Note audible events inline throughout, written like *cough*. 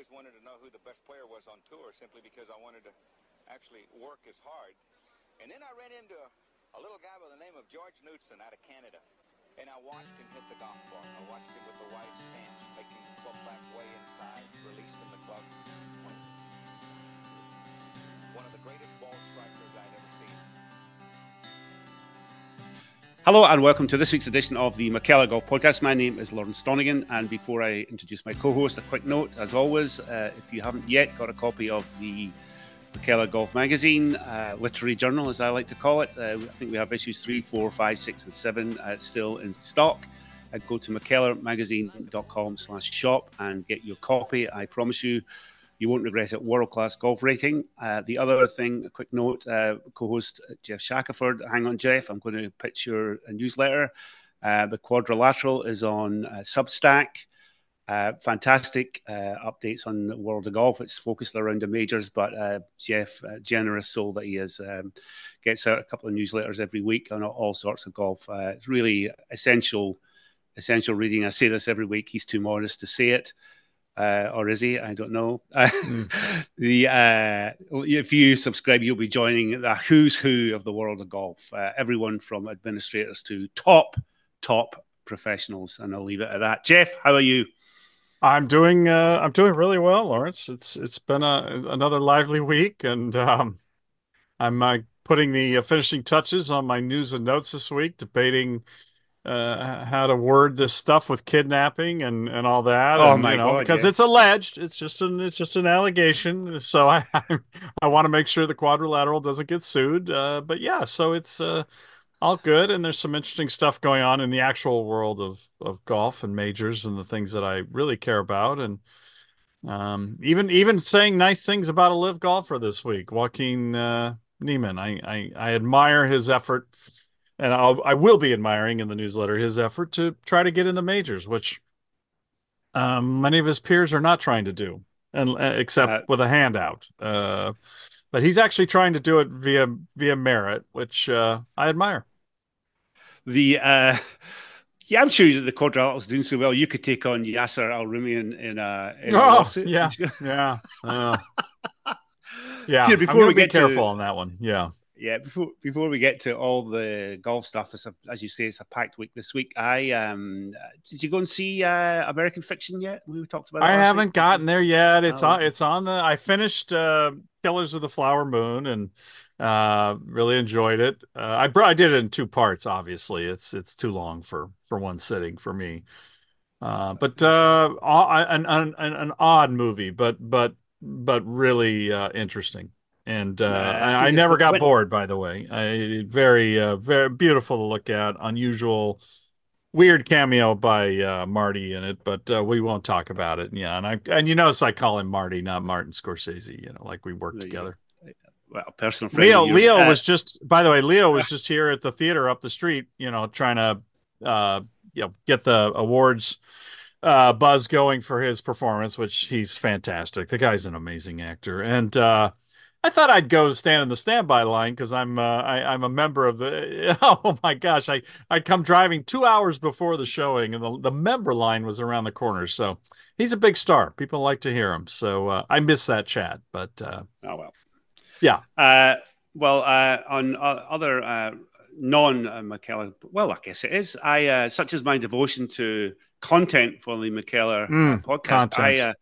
always wanted to know who the best player was on tour simply because I wanted to actually work as hard. And then I ran into a, a little guy by the name of George Knudson out of Canada. And I watched him hit the golf ball. I watched him with the wide stance, making the club back way inside, releasing the club. One of the greatest ball strikers Hello and welcome to this week's edition of the McKellar Golf Podcast. My name is Lawrence Donegan, and before I introduce my co-host, a quick note: as always, uh, if you haven't yet got a copy of the McKellar Golf Magazine, uh, literary journal, as I like to call it, uh, I think we have issues three, four, five, six, and seven uh, still in stock. Uh, go to mckellarmagazine.com/shop and get your copy. I promise you, you won't regret it. World class golf rating. Uh, the other thing, a quick note uh, co host Geoff Shackelford. Hang on, Geoff. I'm going to pitch your newsletter. Uh, the Quadrilateral is on uh, Substack. Uh, fantastic uh, updates on the world of golf. It's focused around the majors, but Geoff, generous soul that he is, um, gets out a couple of newsletters every week on all sorts of golf. it's really essential, essential reading. I say this every week. He's too modest to say it uh, or is he? I don't know. *laughs* Mm. the uh, if you subscribe, you'll be joining the who's who of the world of golf. Uh, everyone from administrators to top top professionals, and I'll leave it at that. Geoff, how are you? I'm doing uh, I'm doing really well, Lawrence. It's it's been a, another lively week, and um, I'm uh, putting the uh, finishing touches on my news and notes this week, debating uh, how to word this stuff with kidnapping and, and all that. Oh and, my you know, god! Because yeah. it's alleged. It's just an it's just an allegation. So *laughs* I I, I want to make sure the quadrilateral doesn't get sued. Uh, but yeah, so it's uh, all good, and there's some interesting stuff going on in the actual world of of golf and majors and the things that I really care about. And um, even even saying nice things about a LIV golfer this week, Joaquin uh, Niemann. I, I I admire his effort and I'll, I will be admiring in the newsletter his effort to try to get in the majors, which um, many of his peers are not trying to do, and uh, except uh, with a handout. Uh, but he's actually trying to do it via via merit, which uh, I admire. The uh, yeah, I'm sure that the quadrilateral's doing so well. You could take on Yasir Al Rumayyan in a, in a oh, lawsuit. Yeah, *laughs* yeah, uh, *laughs* yeah. Here, before we be get careful to, on that one, yeah yeah before before we get to all the golf stuff as, as you say it's a packed week this week. I um did you go and see uh american fiction yet? We talked about i haven't week. gotten there yet. It's oh. on it's on the i finished uh killers of the flower moon and uh really enjoyed it. Uh, i brought i did it in two parts obviously. It's it's too long for for one sitting for me. Uh but uh an an, an, an odd movie but but but really uh interesting and uh, I, I, never got bored. By the way, I, very uh, very beautiful to look at. Unusual, weird cameo by uh, Marty in it, but uh, we won't talk about it. Yeah, and I and you notice I call him Marty, not Martin Scorsese. You know, like we work together. Well, personal Leo Leo was just. By the way, Leo was *laughs* just here at the theater up the street. You know, trying to uh, you know get the awards uh, buzz going for his performance, which he's fantastic. The guy's an amazing actor, and uh, I thought I'd go stand in the standby line because I'm uh, I, am a member of the. *laughs* Oh my gosh, I I come driving two hours before the showing, and the the member line was around the corner. So he's a big star. People like to hear him. So uh, I miss that chat. But uh, oh well, yeah. Uh, well, uh, on other uh, non McKellar, well, I guess it is. I such as my devotion to content for the McKellar mm, podcast. Content.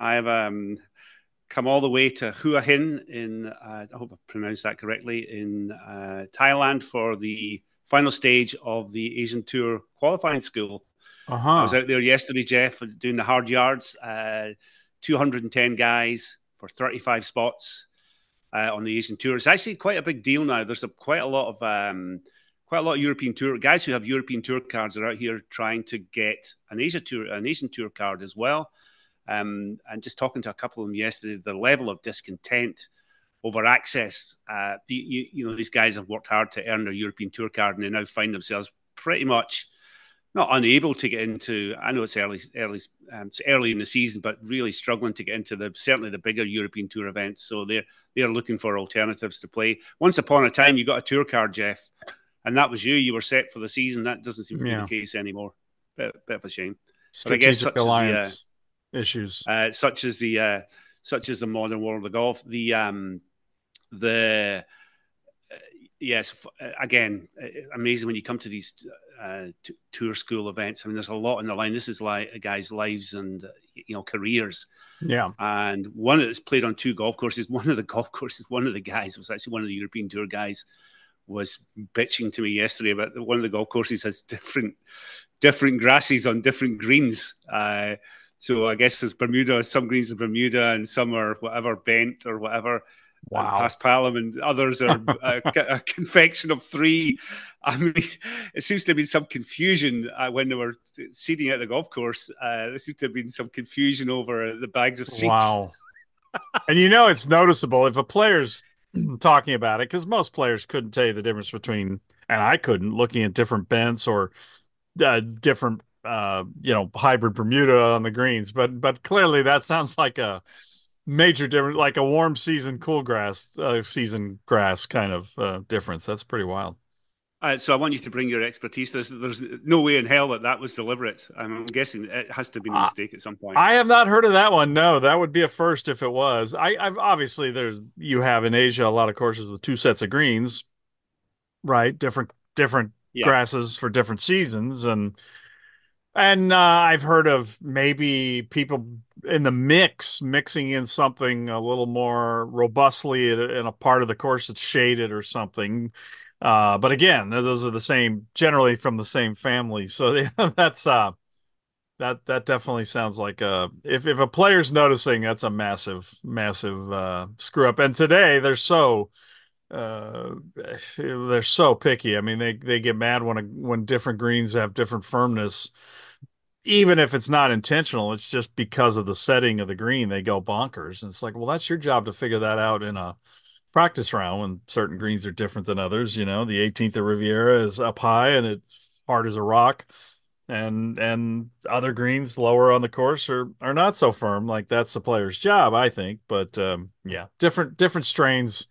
I I have um come all the way to Hua Hin in, uh, I hope I pronounced that correctly, in uh, Thailand for the final stage of the Asian Tour qualifying school. Uh-huh. I was out there yesterday, Geoff, doing the hard yards. Uh, 210 guys for 35 spots uh, on the Asian Tour. It's actually quite a big deal now. There's a, quite a lot of um, quite a lot of European Tour guys who have European Tour cards are out here trying to get an Asia Tour, an Asian Tour card as well. Um, and just talking to a couple of them yesterday, the level of discontent over access. Uh, you, you, know, these guys have worked hard to earn their European Tour card, and they now find themselves pretty much not unable to get into. I know it's early, early, um, it's early in the season, but really struggling to get into the certainly the bigger European Tour events. So they're they're looking for alternatives to play. Once upon a time, you got a tour card, Geoff, and that was you. You were set for the season. That doesn't seem to be the case anymore. Bit, bit of a shame. Strategic is the, uh, alliance. Issues, uh, such as the uh, such as the modern world of golf. The um, the uh, yes, uh, again, uh, amazing when you come to these uh, t- tour school events. I mean, there's a lot on the line. This is like a guy's lives and you know careers. Yeah, and one that's played on two golf courses. *laughs* One of the golf courses, one of the guys was actually one of the European Tour guys was bitching to me yesterday about one of the golf courses has different different grasses on different greens. Uh, so I guess there's Bermuda, some greens in Bermuda, and some are whatever bent or whatever. Wow. Paspalum and others are *laughs* a, a, confection of three. I mean, it seems to have been some confusion uh, when they were seeding at the golf course. Uh, there seems to have been some confusion over the bags of seeds. Wow. and you know, it's noticeable if a player's *clears throat* talking about it because most players couldn't tell you the difference between, and I couldn't, looking at different bents or uh, different, uh, you know, hybrid Bermuda on the greens. But but clearly that sounds like a major difference, like a warm season, cool grass uh, season grass kind of uh, difference. That's pretty wild. Uh, so I want you to bring your expertise. There's, there's no way in hell that that was deliberate. I'm guessing it has to be a mistake at some point. I have not heard of that one. No, that would be a first if it was. I, I've obviously there's you have in Asia a lot of courses with two sets of greens, right? Different different yeah. grasses for different seasons, and and uh, I've heard of maybe people in the mix mixing in something a little more robustly in a part of the course that's shaded or something uh, but again, those are the same, generally from the same family. So *laughs* that's uh, that that definitely sounds like a if if a player's noticing, that's a massive, massive uh, screw up. And today they're so uh, they're so picky. I mean, they they get mad when a, when different greens have different firmness. Even if it's not intentional, it's just because of the setting of the green, they go bonkers. And it's like, well, that's your job to figure that out in a practice round when certain greens are different than others. You know, the 18th of Riviera is up high and it's hard as a rock, and and other greens lower on the course are are not so firm. Like that's the player's job, I think. But um, yeah, different different strains.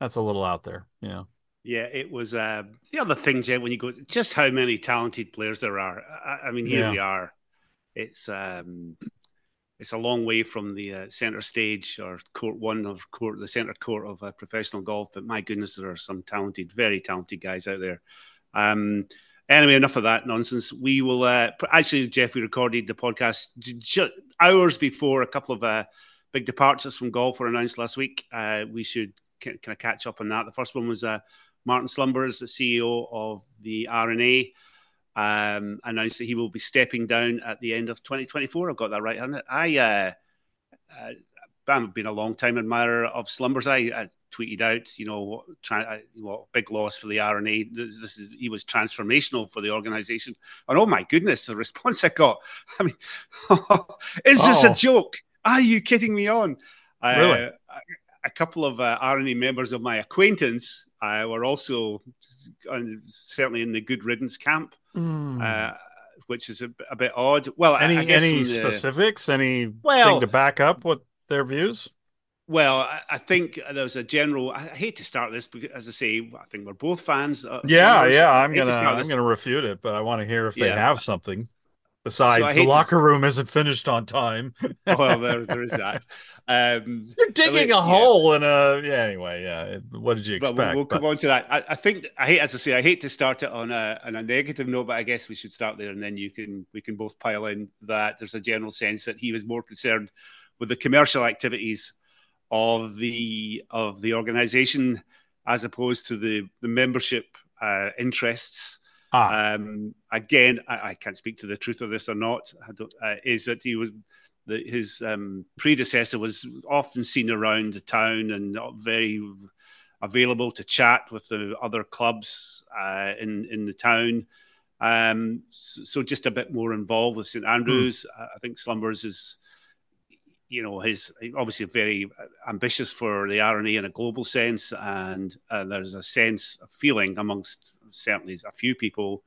That's a little out there. Yeah. Yeah, it was uh, the other thing, Jen. When you go, just how many talented players there are. I, I mean, here yeah. we are. It's um, it's a long way from the uh, center stage or court one of court the center court of uh, professional golf. But my goodness, there are some talented, very talented guys out there. Um, anyway, enough of that nonsense. We will uh, actually, Geoff. We recorded the podcast just hours before a couple of uh, big departures from golf were announced last week. Uh, we should kind of catch up on that. The first one was uh, Martin Slumbers, the CEO of the R&A um, announced that he will be stepping down at the end of 2024. I've got that right, haven't I? Uh, uh, I've been a long time admirer of Slumbers. I, I tweeted out, you know, what, tra- uh, what big loss for the R&A. This, this, is he was transformational for the organization. And oh my goodness, the response I got. *laughs* I mean, *laughs* is oh. this a joke? Are you kidding me on? Really? Uh, a couple of uh, R&A members of my acquaintance uh, were also certainly in the good riddance camp mm. uh, which is a, a, bit odd. Well, any any the, specifics? Any well to back up what their views? Well, I, I think there's a general. I hate to start this because, as I say, I think we're both fans. yeah, yeah. I'm gonna I'm gonna refute it, but I want to hear if they yeah. have something. Besides, so the locker room isn't finished on time. *laughs* well, there, there is *laughs* that. Um, You're digging a hole in a. Yeah. Anyway, yeah. What did you expect? But we'll, we'll come on to that. I, I, think I hate, as I say, I hate to start it on a on a negative note, but I guess we should start there, and then you can we can both pile in that there's a general sense that he was more concerned with the commercial activities of the of the organisation as opposed to the the membership uh, interests Ah. Um, again, I, I, can't speak to the truth of this or not. Uh, is that he was the, his um, predecessor was often seen around the town and not very available to chat with the other clubs uh, in in the town. Um, so, just a bit more involved with St Andrews. Mm. I think Slumbers is, you know, his obviously very ambitious for the R&A in a global sense, and uh, there's a sense, a feeling amongst certainly a few people,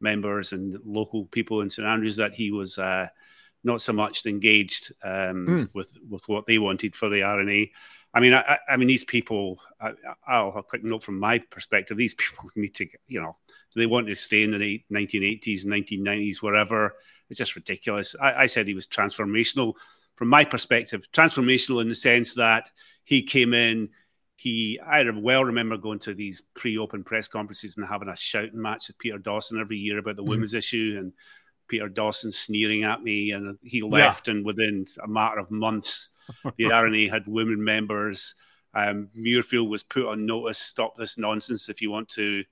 members and local people in St Andrews, that he was uh, not so much engaged um, mm. with with what they wanted for the R&A. I mean, I, I mean, these people. I, will a quick note from my perspective. These *laughs* people need to, you know, do they want to stay in the 1980s, 1990s, wherever? it's just ridiculous. I, I said he was transformational from my perspective, transformational in the sense that he came in. He, I well remember going to these pre-open press conferences and having a shouting match with Peter Dawson every year about the mm-hmm. women's issue, and Peter Dawson sneering at me, and he left, yeah. and within a matter of months, the *laughs* R&A had women members. Um, Muirfield was put on notice. Stop this nonsense if you want to,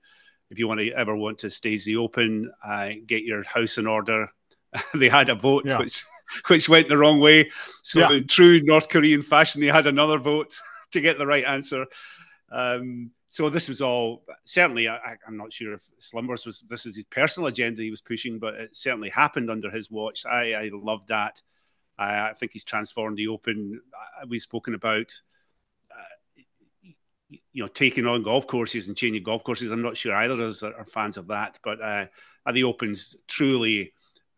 if you want to ever want to stay the open, uh, get your house in order. *laughs* they had a vote yeah. which *laughs* which went the wrong way. So yeah. in true North Korean fashion, they had another vote *laughs* to get the right answer. Um, so this was all certainly. I, am not sure if Slumbers was this is his personal agenda he was pushing, but it certainly happened under his watch. I, I love that. I, I think he's transformed the Open. We've spoken about you know, taking on golf courses and changing golf courses. I'm not sure either of us are, fans of that, but uh, the Open's truly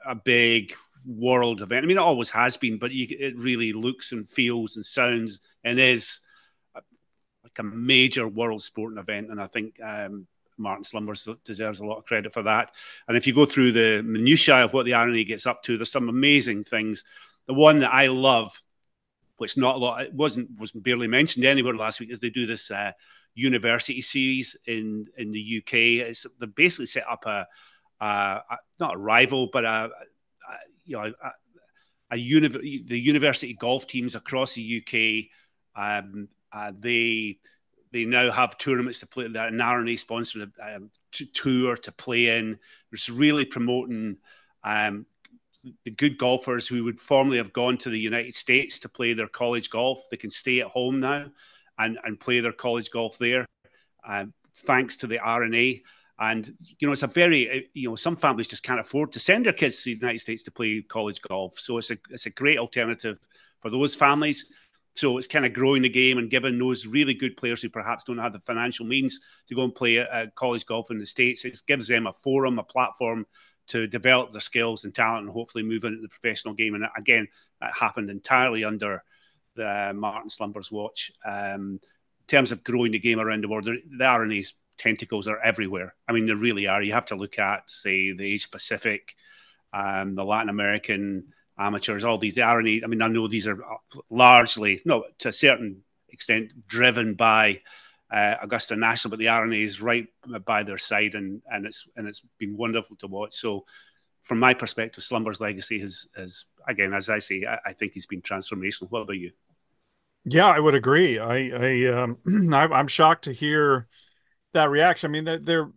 a big world event. I mean, it always has been, but you, it really looks and feels and sounds and is a major world sporting event. And I think um, Martin Slumbers deserves a lot of credit for that. And if you go through the minutiae of what the R&A gets up to, there's some amazing things. The one that I love which not a lot it wasn't was barely mentioned anywhere last week, is they do this uh, university series in in the UK. It's they basically set up a, a, a not a rival, but a, a you know a, a uni- the university golf teams across the UK. Um, uh, they they now have tournaments to play. That R&A sponsored um, tour to play in. It's really promoting um, the good golfers who would formerly have gone to the United States to play their college golf, they can stay at home now and, and play their college golf there, uh, thanks to the R&A. And you know, it's a very uh, you know some families just can't afford to send their kids to the United States to play college golf, so it's a it's a great alternative for those families. So it's kind of growing the game and giving those really good players who perhaps don't have the financial means to go and play college golf in the states. It gives them a forum, a platform to develop their skills and talent and hopefully move into the professional game. And again, that happened entirely under the Martin Slumbers watch. Um, in terms of growing the game around the world, the R&A's tentacles are everywhere. I mean, they really are. You have to look at, say, the Asia Pacific, um, the Latin American amateurs, all these the R&A. I mean, I know these are largely, no, to a certain extent, driven by uh, Augusta National, but the R&A is right by their side, and and it's and it's been wonderful to watch. So, from my perspective, Slumber's legacy has has again, as I say, I, I think he's been transformational. What about you? Yeah, I would agree. I I um *clears throat* I'm shocked to hear that reaction. I mean, they're, they're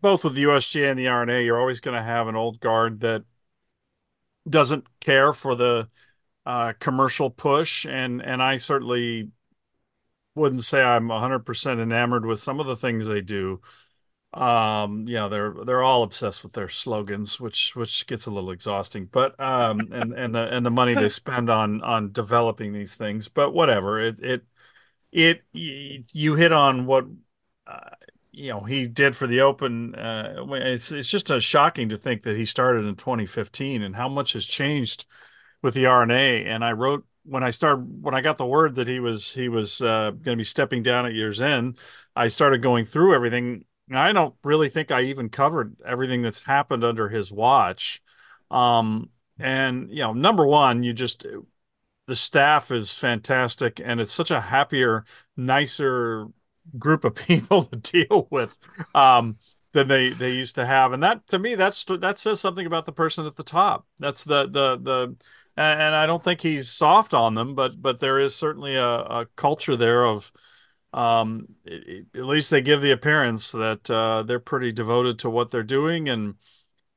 both with the USGA and the R&A. You're always going to have an old guard that doesn't care for the uh, commercial push, and and I certainly wouldn't say I'm 100% enamored with some of the things they do. Um, yeah, they're they're all obsessed with their slogans, which which gets a little exhausting. But um, and and the and the money they *laughs* spend on on developing these things. But whatever, it it it you hit on what uh, you know he did for the Open. Uh, it's it's just a shocking to think that he started in 2015 and how much has changed with the R&A. And I wrote when I started when I got the word that he was he was uh, going to be stepping down at year's end, I started going through everything. I don't really think I even covered everything that's happened under his watch. Um, and you know, number one, you just the staff is fantastic, and it's such a happier, nicer group of *laughs* people to deal with um, than they they used to have. And that to me, that's that says something about the person at the top. That's the the the and I don't think he's soft on them, but but there is certainly a, a culture there of, um, it, at least they give the appearance that uh, they're pretty devoted to what they're doing and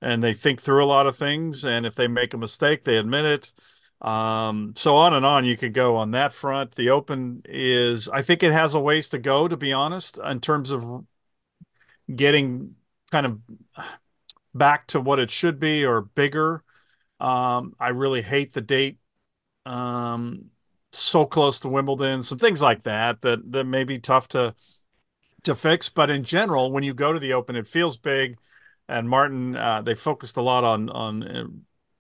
and they think through a lot of things, and if they make a mistake, they admit it. Um, so on and on you could go on that front. The Open is, I think it has a ways to go, to be honest, in terms of getting kind of back to what it should be or bigger. Um, I really hate the date. Um, so close to Wimbledon, some things like that that that may be tough to to fix. But in general, when you go to the Open, it feels big. And Martin, uh, they focused a lot on on uh,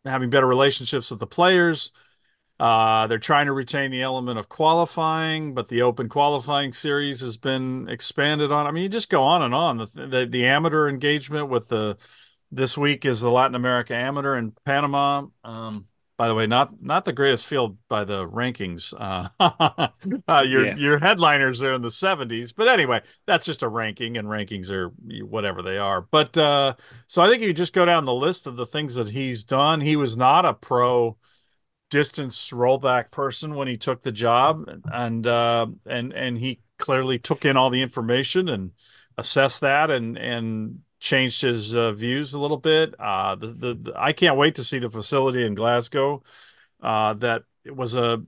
having better relationships with the players. Uh, they're trying to retain the element of qualifying, but the Open qualifying series has been expanded on. I mean, you just go on and on. The the, the amateur engagement with the this week is the Latin America Amateur in Panama. Um, by the way, not not the greatest field by the rankings. Uh, *laughs* uh, your yeah. your headliners are in the 70s, but anyway, that's just a ranking, and rankings are whatever they are. But uh, so I think you just go down the list of the things that he's done. He was not a pro distance rollback person when he took the job, and uh, and and he clearly took in all the information and assessed that and and changed his uh, views a little bit. Uh, the, the, the, I can't wait to see the facility in Glasgow. Uh, that it was a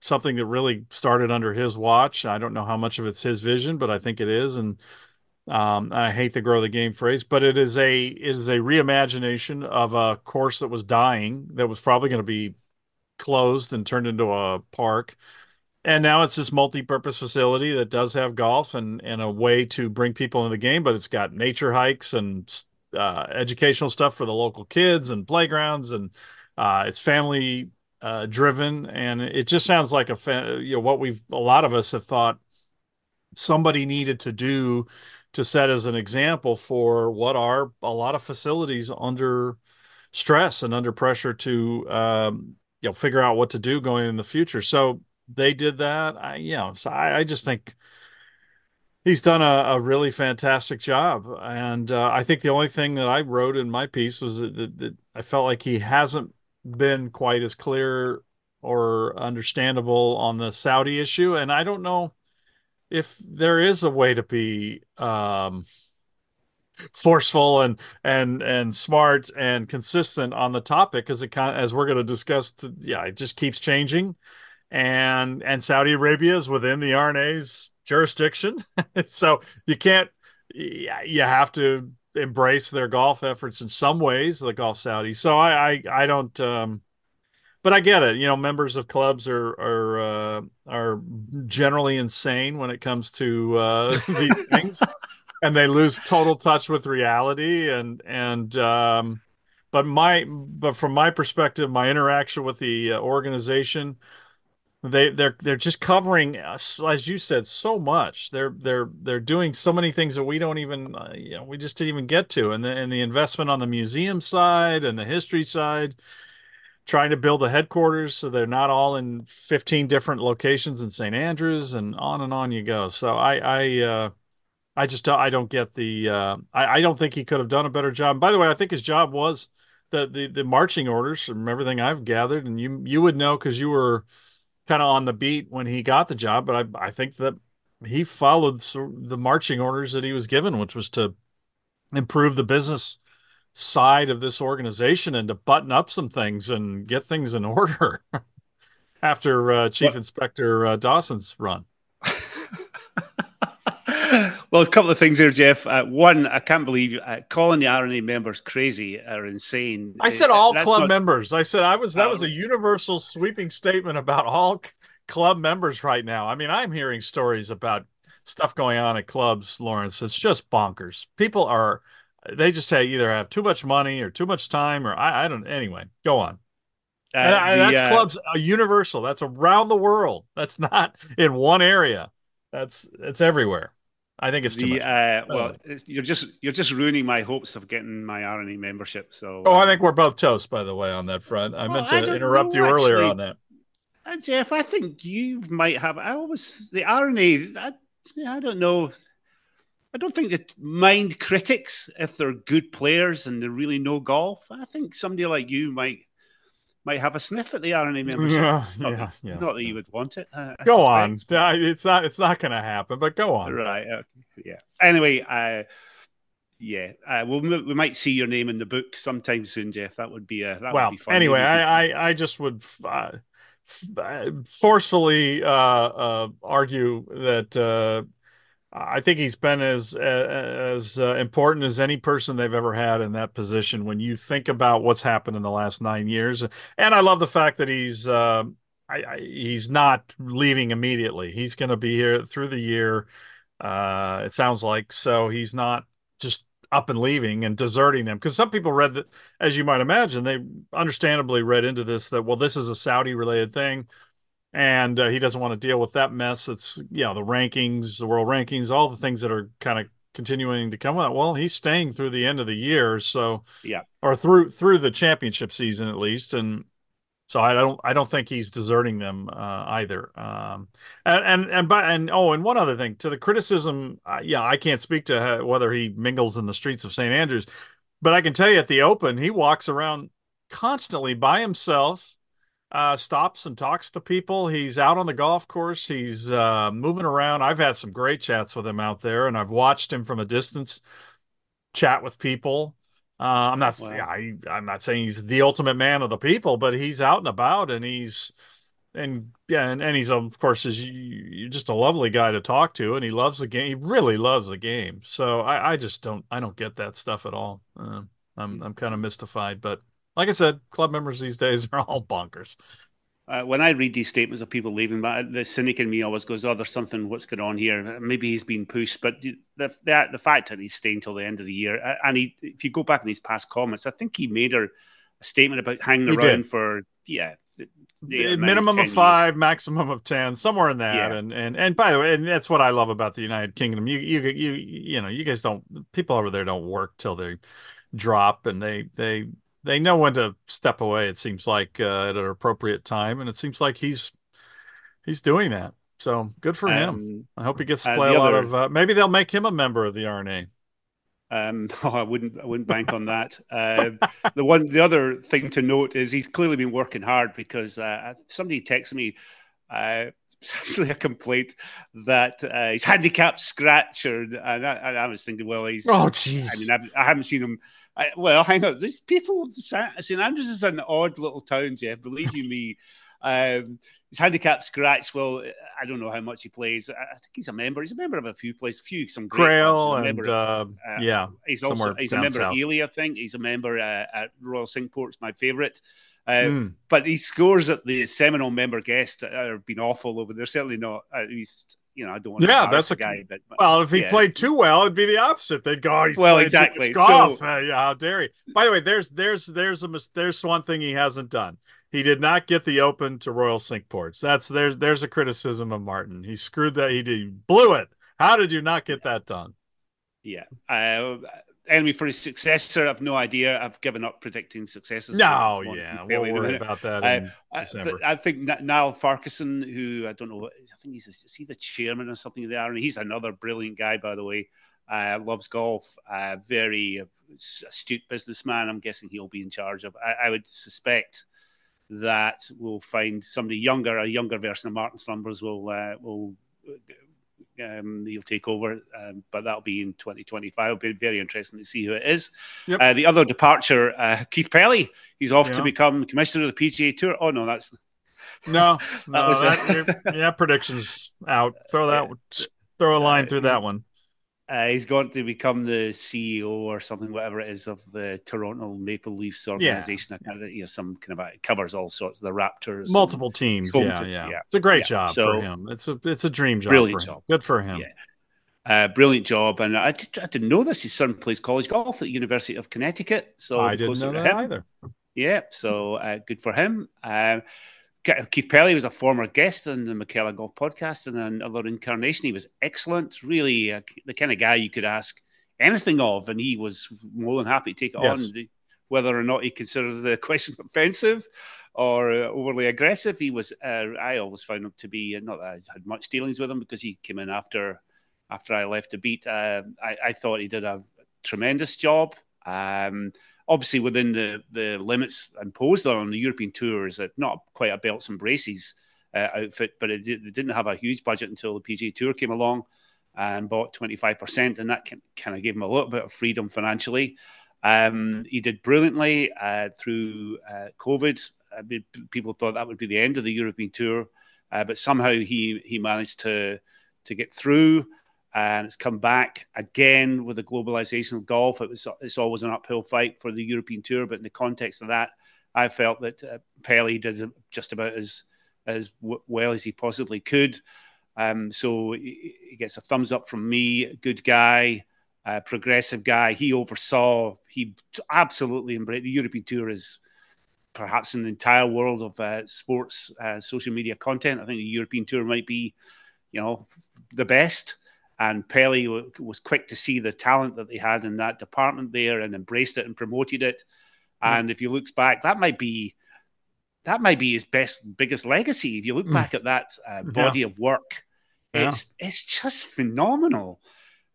something that really started under his watch. I don't know how much of it's his vision, but I think it is. And um, I hate the grow the game phrase, but it is a it is a reimagination of a course that was dying that was probably going to be closed and turned into a park and now it's this multi-purpose facility that does have golf and and a way to bring people in the game but it's got nature hikes and uh, educational stuff for the local kids and playgrounds and uh, it's family uh, driven. And it just sounds like a fa- you know what we've a lot of us have thought somebody needed to do to set as an example for what are a lot of facilities under stress and under pressure to um, you know figure out what to do going in the future. So they did that. I, you know, so I, I just think he's done a, a really fantastic job. And uh, I think the only thing that I wrote in my piece was that, that, that, I felt like he hasn't been quite as clear or understandable on the Saudi issue. And I don't know if there is a way to be um, forceful and and and smart and consistent on the topic because it kind of as we're going to discuss yeah it just keeps changing and and Saudi Arabia is within the R&A's jurisdiction. *laughs* so you can't you have to embrace their golf efforts in some ways, the Gulf Saudi. So I I, I don't um, but I get it. You know, members of clubs are are uh, are generally insane when it comes to uh, these *laughs* things, and they lose total touch with reality. And and um, but my but from my perspective, my interaction with the uh, organization, they they're they're just covering as you said so much. They're they're they're doing so many things that we don't even uh, you know we just didn't even get to. And the and the investment on the museum side and the history side trying to build a headquarters so they're not all in 15 different locations in St. Andrews and on and on you go. So I I uh I just I don't get the uh I I don't think he could have done a better job. By the way I think his job was the the, the marching orders from everything I've gathered and you you would know cuz you were kind of on the beat when he got the job, but I, I think that he followed the marching orders that he was given, which was to improve the business side of this organization and to button up some things and get things in *laughs* order after uh, Chief what? Inspector uh, Dawson's run. *laughs* well, a couple of things here, Geoff. Uh, one, I can't believe uh, calling the R&A members crazy or insane. I said all club not... members. I said I was that was a universal sweeping statement about all club members right now. I mean, I'm hearing stories about stuff going on at clubs, Lawrence. It's just bonkers. People are they just say either have too much money or too much time or I, I don't. Anyway, go on. Uh, and, the, that's uh, clubs a universal. That's around the world. That's not in one area. That's it's everywhere. I think it's too the, much. Uh, well, you're just you're just ruining my hopes of getting my R&A membership. So, oh, um, I think we're both toast, by the way, on that front. I well, meant to interrupt know, you earlier on that. Uh, Geoff, I think you might have. I always the R&A. I, I don't know. I don't think that mind critics if they're good players and they really know golf. I think somebody like you might might have a sniff at the R&A *laughs* membership. Yeah, not, yeah, yeah. Not that you would want it. Uh, go on. It's not. It's not going to happen. But go on. Right. Uh, yeah. Anyway, uh, yeah, uh, we'll, we might see your name in the book sometime soon, Geoff. That would be a that well. Would be fun. Anyway, I, I, I just would uh, forcefully uh, uh, argue that uh, I think he's been as as uh, important as any person they've ever had in that position. When you think about what's happened in the last nine years, and I love the fact that he's uh, I, I, he's not leaving immediately. He's going to be here through the year. Uh, it sounds like so he's not just up and leaving and deserting them because some people read that, as you might imagine, they understandably read into this that well, this is a Saudi related thing and uh, he doesn't want to deal with that mess. It's you know the rankings, the world rankings, all the things that are kind of continuing to come out. Well, he's staying through the end of the year, so yeah, or through through the championship season at least, and so I don't I don't think he's deserting them uh, either. Um, and and and but and oh, and one other thing to the criticism, uh, yeah, I can't speak to whether he mingles in the streets of St. Andrews, but I can tell you at the Open, he walks around constantly by himself uh, stops and talks to people. He's out on the golf course. He's uh, moving around. I've had some great chats with him out there, and I've watched him from a distance chat with people. Uh, I'm not. Wow. I, I'm not saying he's the ultimate man of the people, but he's out and about, and he's and yeah, and, and he's of course is you're just a lovely guy to talk to, and he loves the game. He really loves the game. So I, I just don't. I don't get that stuff at all. Uh, I'm I'm kind of mystified, but like I said, club members these days are all bonkers. Uh, when I read these statements of people leaving, but the cynic in me always goes, "Oh, there's something. What's going on here? Maybe he's been pushed." But the the, the fact that he's staying till the end of the year, and he, if you go back in his past comments, I think he made a, a statement about hanging he around did. for yeah, the minimum of five, years. maximum of ten, somewhere in that. Yeah. And and and by the way, and that's what I love about the United Kingdom. You you you you know, you guys don't people over there don't work till they drop, and they they they know when to step away. It seems like uh, at an appropriate time, and it seems like he's he's doing that. So good for um, him. I hope he gets to play a lot of. Uh, maybe they'll make him a member of the R&A. Um, *laughs* oh, I wouldn't. I wouldn't bank on that. Uh, the one, the other thing to note is he's clearly been working hard because uh, somebody texted me. Uh, it's *laughs* actually a complaint that uh, he's handicapped scratcher, and I, I, was thinking, well, he's. Oh, jeez. I mean, I've, I have not seen him I, well, hang on. These people, St. Andrews is an odd little town, Geoff. Believe you me. *laughs* Um, his handicap scratch. Well, I don't know how much he plays. I think he's a member. He's a member of a few places, a few some great Crail and uh, uh, yeah. He's also he's a member south. of Elie, I think. He's a member uh, at Royal Port's my favourite. Mm. But he scores at the Seminole member guest have been awful over there. Certainly not. at he's you know, I don't want yeah, that's a guy. But, well, if he yeah. played too well, it'd be the opposite. They'd go, oh, he's well, exactly. golf. So, uh, yeah, how dare he? By the way, there's there's there's a there's one thing he hasn't done. He did not get the Open to Royal Cinque Ports. That's there's there's a criticism of Martin. He screwed that. He did blew it. How did you not get that done? Yeah, uh, enemy for his successor. I've no idea. I've given up predicting successors. No, yeah, we'll worry about that. Uh, I, I, think Niall Farquharson, who I don't know, I think he's is he the chairman or something there, and he's another brilliant guy, by the way. Uh, loves golf, uh, very astute businessman. I'm guessing he'll be in charge of. I, I, would suspect that we'll find somebody younger, a younger version of Martin Slumbers will uh, will um, he'll take over, um, but that'll be in 2025. It'll be very interesting to see who it is. Yep. Uh, the other departure, uh, Keith Pelley, he's off yeah. to become commissioner of the PGA Tour. Oh no, that's no, no, *laughs* that, that yeah, predictions out. Throw that, *laughs* throw a line through that one. Uh, he's going to become the CEO or something, whatever it is, of the Toronto Maple Leafs organization. Yeah. You know, some kind of it covers all sorts of the Raptors, multiple teams. Yeah, yeah, yeah, It's a great yeah. job so, for him. It's a it's a dream job. Brilliant job. Good for him. Yeah. Uh, brilliant job, and I, did, I didn't know this. His son plays college golf at the University of Connecticut, so I didn't know that him. either. Yeah, so uh, good for him. Keith Pelley was a former guest on the McKellar Golf podcast and another incarnation. He was excellent, really uh, the kind of guy you could ask anything of, and he was more than happy to take it yes. on. Whether or not he considered the *laughs* question offensive or uh, overly aggressive, he was. Uh, I always found him to be uh, not that I had much dealings with him because he came in after after I left the beat. Uh, I, I, thought he did a tremendous job. Um, obviously within the, the limits imposed on the European Tour is not quite a belts and braces uh, outfit, but it, it, didn't have a huge budget until the PGA Tour came along and bought 25%, and that kind of gave him a little bit of freedom financially. Um, he did brilliantly uh, through uh, COVID. I mean, people thought that would be the end of the European Tour, uh, but somehow he he managed to to get through and it's come back again with the globalization of golf. It was it's always an uphill fight for the European Tour, but in the context of that, I felt that uh, Pelley did just about as as w- well as he possibly could. Um, so he gets a thumbs up from me. Good guy, uh, progressive guy. He oversaw. He absolutely embraced the European Tour is perhaps in the entire world of uh, sports uh, social media content. I think the European Tour might be, you know, the best. And Pelley was quick to see the talent that they had in that department there and embraced it and promoted it. And if you look back, that might be that might be his best, biggest legacy. If you look mm. back at that uh, body yeah. of work, it's yeah. it's just phenomenal.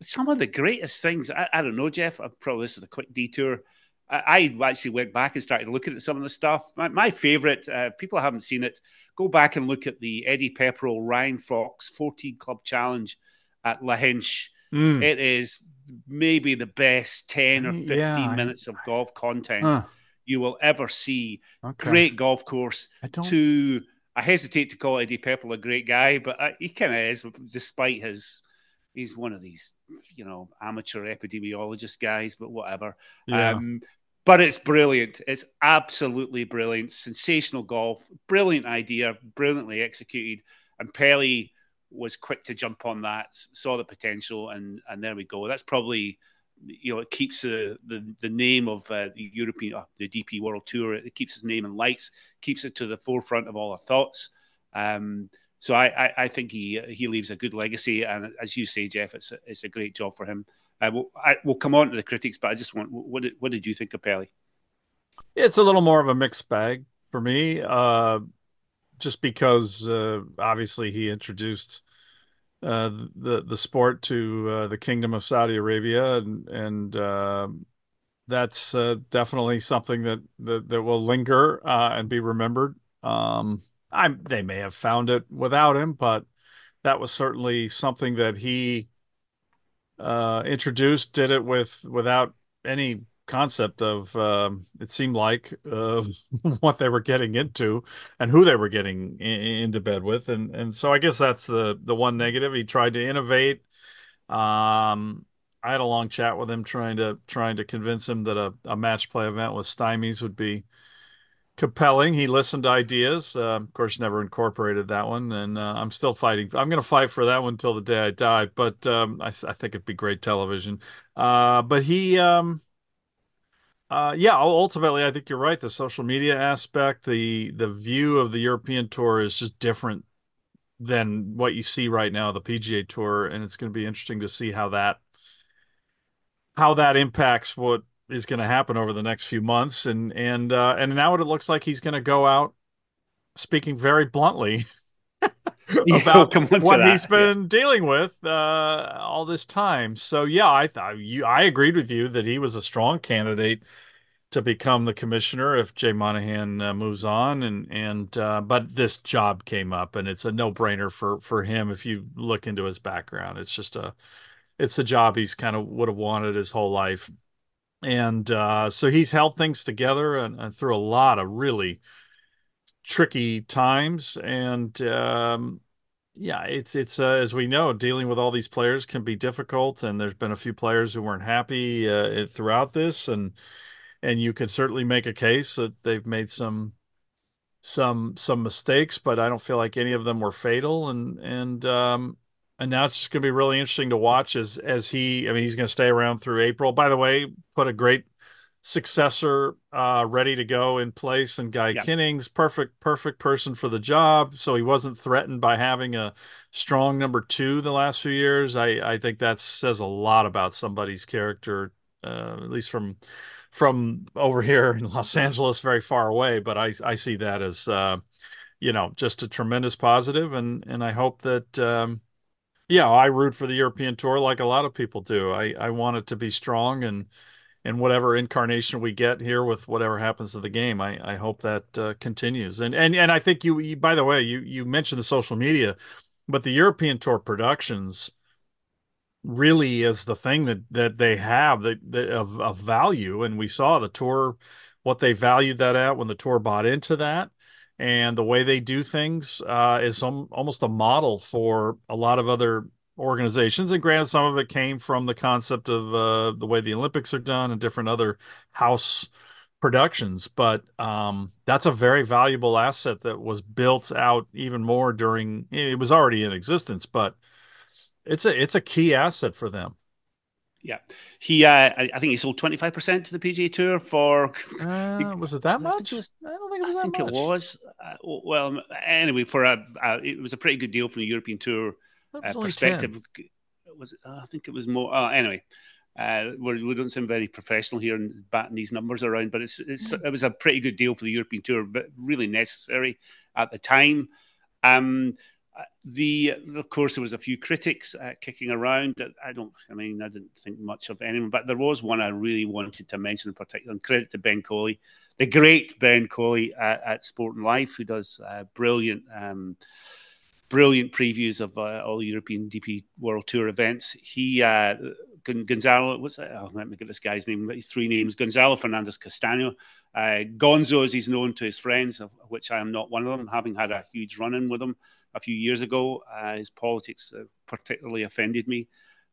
Some of the greatest things. I, I don't know, Geoff. I, probably this is a quick detour. I, I, actually went back and started looking at some of the stuff. My, my favorite, uh, people haven't seen it, go back and look at the Eddie Pepperell Ryan Fox 14 Club Challenge at Lahinch. Mm. It is maybe the best 10 or 15 yeah, minutes of golf content. Huh you will ever see. Okay. Great golf course. I don't. To I hesitate to call Eddie Pepperell a great guy, but uh, he kind of is, despite his. He's one of these, you know, amateur epidemiologist guys, but whatever. Yeah. Um, but it's brilliant. It's absolutely brilliant. Sensational golf. Brilliant idea. Brilliantly executed. And Pelley was quick to jump on that, saw the potential, and and there we go. That's probably you know, it keeps the the, the name of uh, the European, uh, the DP World Tour. It keeps his name in lights, keeps it to the forefront of all our thoughts. Um, so I, I, I, think he he leaves a good legacy, and as you say, Geoff, it's a, it's a great job for him. Uh, we'll, I, we'll come on to the critics, but I just want what did, what did you think of Pelley? It's a little more of a mixed bag for me, uh, just because uh, obviously he introduced uh, the the sport to uh, the Kingdom of Saudi Arabia, and and uh, that's uh, definitely something that that, that will linger uh, and be remembered. Um, I they may have found it without him, but that was certainly something that he introduced. Did it with without any concept of um, it seemed like of *laughs* what they were getting into and who they were getting in, into bed with. And and so I guess that's the the one negative. He tried to innovate. Um, I had a long chat with him trying to trying to convince him that a, a match play event with stymies would be compelling. He listened to ideas. Uh, of course never incorporated that one. And uh, I'm still fighting I'm going to fight for that one until the day I die. But um, I, I, think it'd be great television. Uh, but he um, uh, yeah, ultimately, I think you're right. The social media aspect, the the view of the European Tour is just different than what you see right now, the PGA Tour, and it's going to be interesting to see how that how that impacts what is going to happen over the next few months. And and uh, and now what it looks like he's going to go out speaking very bluntly *laughs* *laughs* about *laughs* what he's been yeah. dealing with uh, all this time. So yeah, I thought you I agreed with you that he was a strong candidate to become the commissioner if Jay Monahan uh, moves on, and and uh, but this job came up, and it's a no brainer for for him if you look into his background. It's just a it's a job he's kind of would have wanted his whole life, and uh, so he's held things together and, and through a lot of really tricky times and um, yeah it's it's uh, as we know dealing with all these players can be difficult and there's been a few players who weren't happy uh, throughout this and and you could certainly make a case that they've made some some some mistakes but I don't feel like any of them were fatal and and um and now it's just going to be really interesting to watch as as he I mean he's going to stay around through April. By the way put a great successor uh, ready to go in place. And Guy yeah. Kinnings perfect perfect person for the job. So he wasn't threatened by having a strong number 2 the last few years. I I think that says a lot about somebody's character uh, at least from from over here in Los Angeles very far away. But I I see that as uh, you know just a tremendous positive. And and I hope that um, yeah I root for the European tour like a lot of people do. I I want it to be strong and and whatever incarnation we get here with whatever happens to the game. I, I hope that uh, continues. And and and I think you, you, by the way, you you mentioned the social media, but the European Tour productions really is the thing that that they have that, that of of value. And we saw the tour what they valued that at when the tour bought into that. And the way they do things uh, is some, almost a model for a lot of other organizations. And granted, some of it came from the concept of uh, the way the Olympics are done and different other house productions. But um, that's a very valuable asset that was built out even more during. It was already in existence, but it's a it's a key asset for them. Yeah, he. Uh, I, I think he sold twenty five percent to the PGA Tour for. *laughs* Uh, was it that much? I, was, I don't think it was. I think much. it was. Uh, well, anyway, for a, it was a pretty good deal from the European Tour uh, perspective. was it, uh, I think it was more. Uh, anyway, uh, we're, we do not seem very professional here and batting these numbers around, but it's, it's it was a pretty good deal for the European Tour, but really necessary at the time. Um, the of course there was a few critics uh, kicking around. I don't. I mean, I didn't think much of anyone, but there was one I really wanted to mention in particular. And credit to Ben Coley, the great Ben Coley at, at Sporting Life, who does uh, brilliant. Um, brilliant previews of uh, all European DP World Tour events. He uh, Gonzalo, what's that? Oh, let me get this guy's name. Three names: Gonzalo Fernandez Castaño, uh, Gonzo, as he's known to his friends, of which I am not one of them, having had a huge run-in with him a few years ago. Uh, his politics uh, particularly offended me,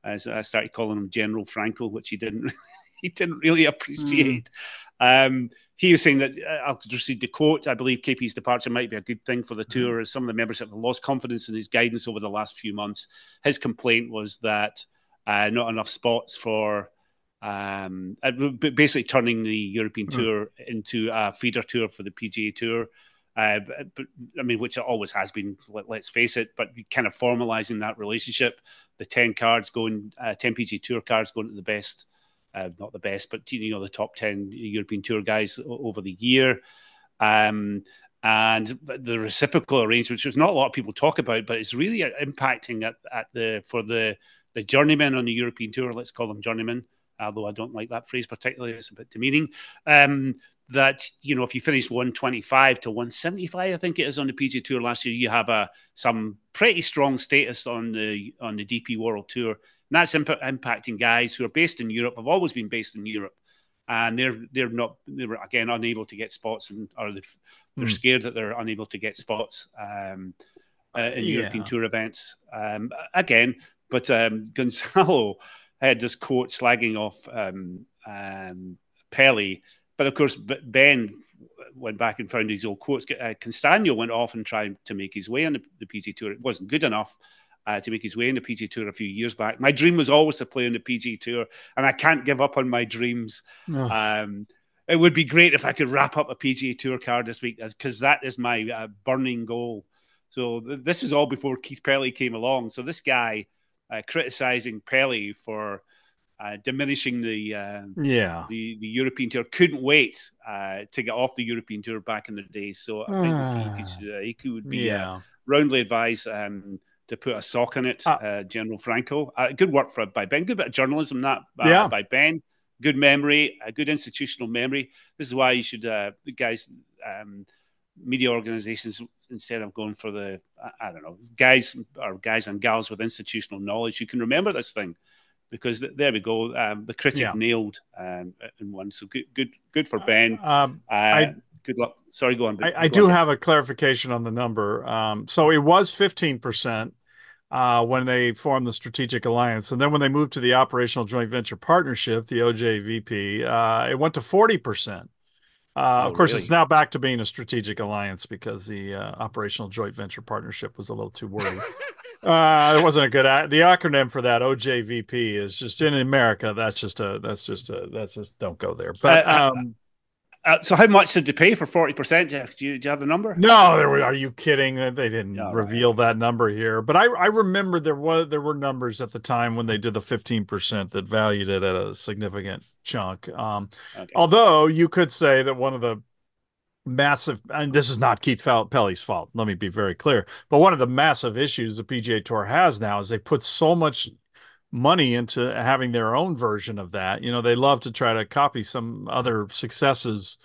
as I started calling him General Franco, which he didn't *laughs* he didn't really appreciate. Mm. Um, he was saying that uh, I'll just read the quote. I believe KP's departure might be a good thing for the hmm. tour, as some of the members have lost confidence in his guidance over the last few months. His complaint was that uh, not enough spots for um, uh, basically turning the European mm. Tour into a feeder tour for the PGA Tour. Uh, but, but, I mean, which it always has been. Let, us face it. But kind of formalising that relationship, the ten cards going, uh, ten PGA Tour cards going to the best, uh, not the best, but you know the top ten European Tour guys over the year. Um, and the reciprocal arrangement, which not a lot of people talk about, but it's really impacting at, at the for the the journeymen on the European tour, let's call them journeymen, although I don't like that phrase particularly, it's a bit demeaning. Um, that you know, if you finish 125 to 175, I think it is on the PGA Tour last year, you have a some pretty strong status on the on the DP World Tour, and that's imp- impacting guys who are based in Europe, have always been based in Europe, and they're they're not they're again unable to get spots, and or they're, they're mm. scared that they're unable to get spots um, uh, in yeah. European Tour events. Um, again, but um, *laughs* Gonzalo had this quote slagging off um, um, Pelley. But of course, Ben went back and found his old quotes. Uh, Castaño went off and tried to make his way on the, the PG Tour. It wasn't good enough. Uh, to make his way in the PG Tour a few years back. My dream was always to play on the PG Tour, and I can't give up on my dreams. Um, it would be great if I could wrap up a PGA Tour card this week, because that is my uh, burning goal. So th- this is all before Keith Pelley came along. So this guy uh, criticizing Pelley for uh, diminishing the uh, yeah the, the European tour. Couldn't wait uh, to get off the European tour back in the day. So I think he, could, uh, he could be uh, yeah. roundly advised um, to put a sock on it. Uh, General Franco, good work for by Ben. Good bit of journalism that yeah. by Ben. Good memory, a good institutional memory. This is why you should, the guys. Um, media organizations instead of going for the I, I, don't know guys or guys and gals with institutional knowledge you can remember this thing because th- there we go um, the critic yeah. nailed um, in one so good good good for Ben um, uh, I, good luck sorry go on I, I do on. have a clarification on the number um, so it was 15 percent uh, when they formed the strategic alliance. And then when they moved to the operational joint venture partnership, the OJVP, uh, it went to 40%. Uh, oh, of course, really? it's now back to being a strategic alliance because the uh, operational joint venture partnership was a little too wordy. *laughs* uh, it wasn't a good. the acronym for that OJVP is just in America. That's just a. That's just a. That's just don't go there. But um, uh, so how much did they pay for 40%, Jeff? Do you, do you have the number? No, there were, are you kidding? They didn't reveal right. that number here. But I, I remember there was there were numbers at the time when they did the 15% that valued it at a significant chunk. Um, okay. Although you could say that one of the massive, and this is not Keith Pelley's fault, let me be very clear, but one of the massive issues the PGA Tour has now is they put so much money into having their own version of that. You know, they love to try to copy some other successes.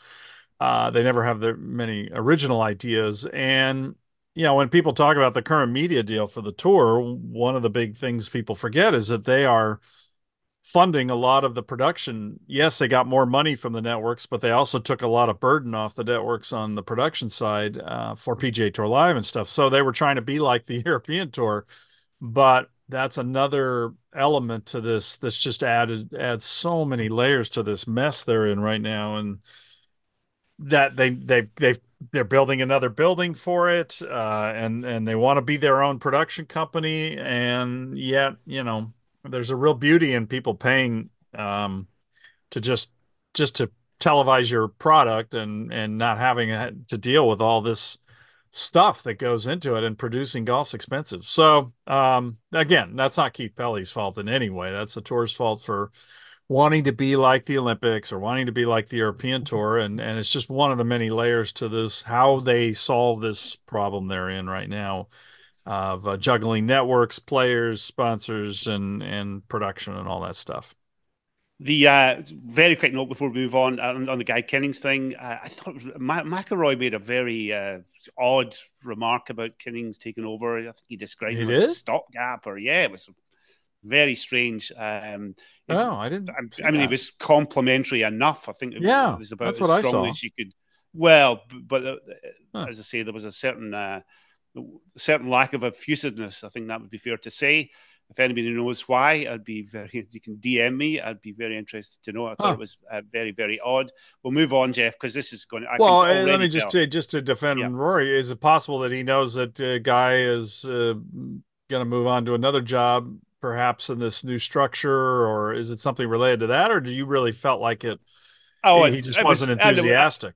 Uh, they never have their many original ideas. And, you know, when people talk about the current media deal for the tour, one of the big things people forget is that they are funding a lot of the production. Yes, they got more money from the networks, but they also took a lot of burden off the networks on the production side uh, for PGA Tour Live and stuff. So they were trying to be like the *laughs* European Tour, but that's another element to this that's just added adds so many layers to this mess they're in right now and that they they they they're building another building for it uh, and and they want to be their own production company and yet you know there's a real beauty in people paying um, to just just to televise your product and and not having to deal with all this stuff that goes into it, and producing golf's expensive. So, um, again, that's not Keith Pelley's fault in any way. That's the tour's fault for wanting to be like the Olympics or wanting to be like the European Tour, and and it's just one of the many layers to this how they solve this problem they're in right now of uh, juggling networks, players, sponsors, and and production and all that stuff. The uh, very quick note before we move on on, on the Guy Kinnings thing, uh, I thought Ma- McIlroy made a very uh, odd remark about Kennings taking over. I think he described it, as a stopgap, or yeah, it was very strange. Um, oh, I didn't. I, I mean, that. it was complimentary enough. I think. It, yeah, it was about that's what I saw. As you could. Well, but uh, huh. as I say, there was a certain uh, certain lack of effusiveness. I think that would be fair to say. If anybody knows why, I'd be very. *laughs* You can DM me. I'd be very interested to know. I thought huh. it was uh, very, very odd. We'll move on, Jeff, because this is going. to... I well, uh, let me just to, just to defend yeah. Rory. Is it possible that he knows that uh, Guy is uh, going to move on to another job, perhaps in this new structure, or is it something related to that, or do you really felt like it? Oh, he, he just wasn't was, enthusiastic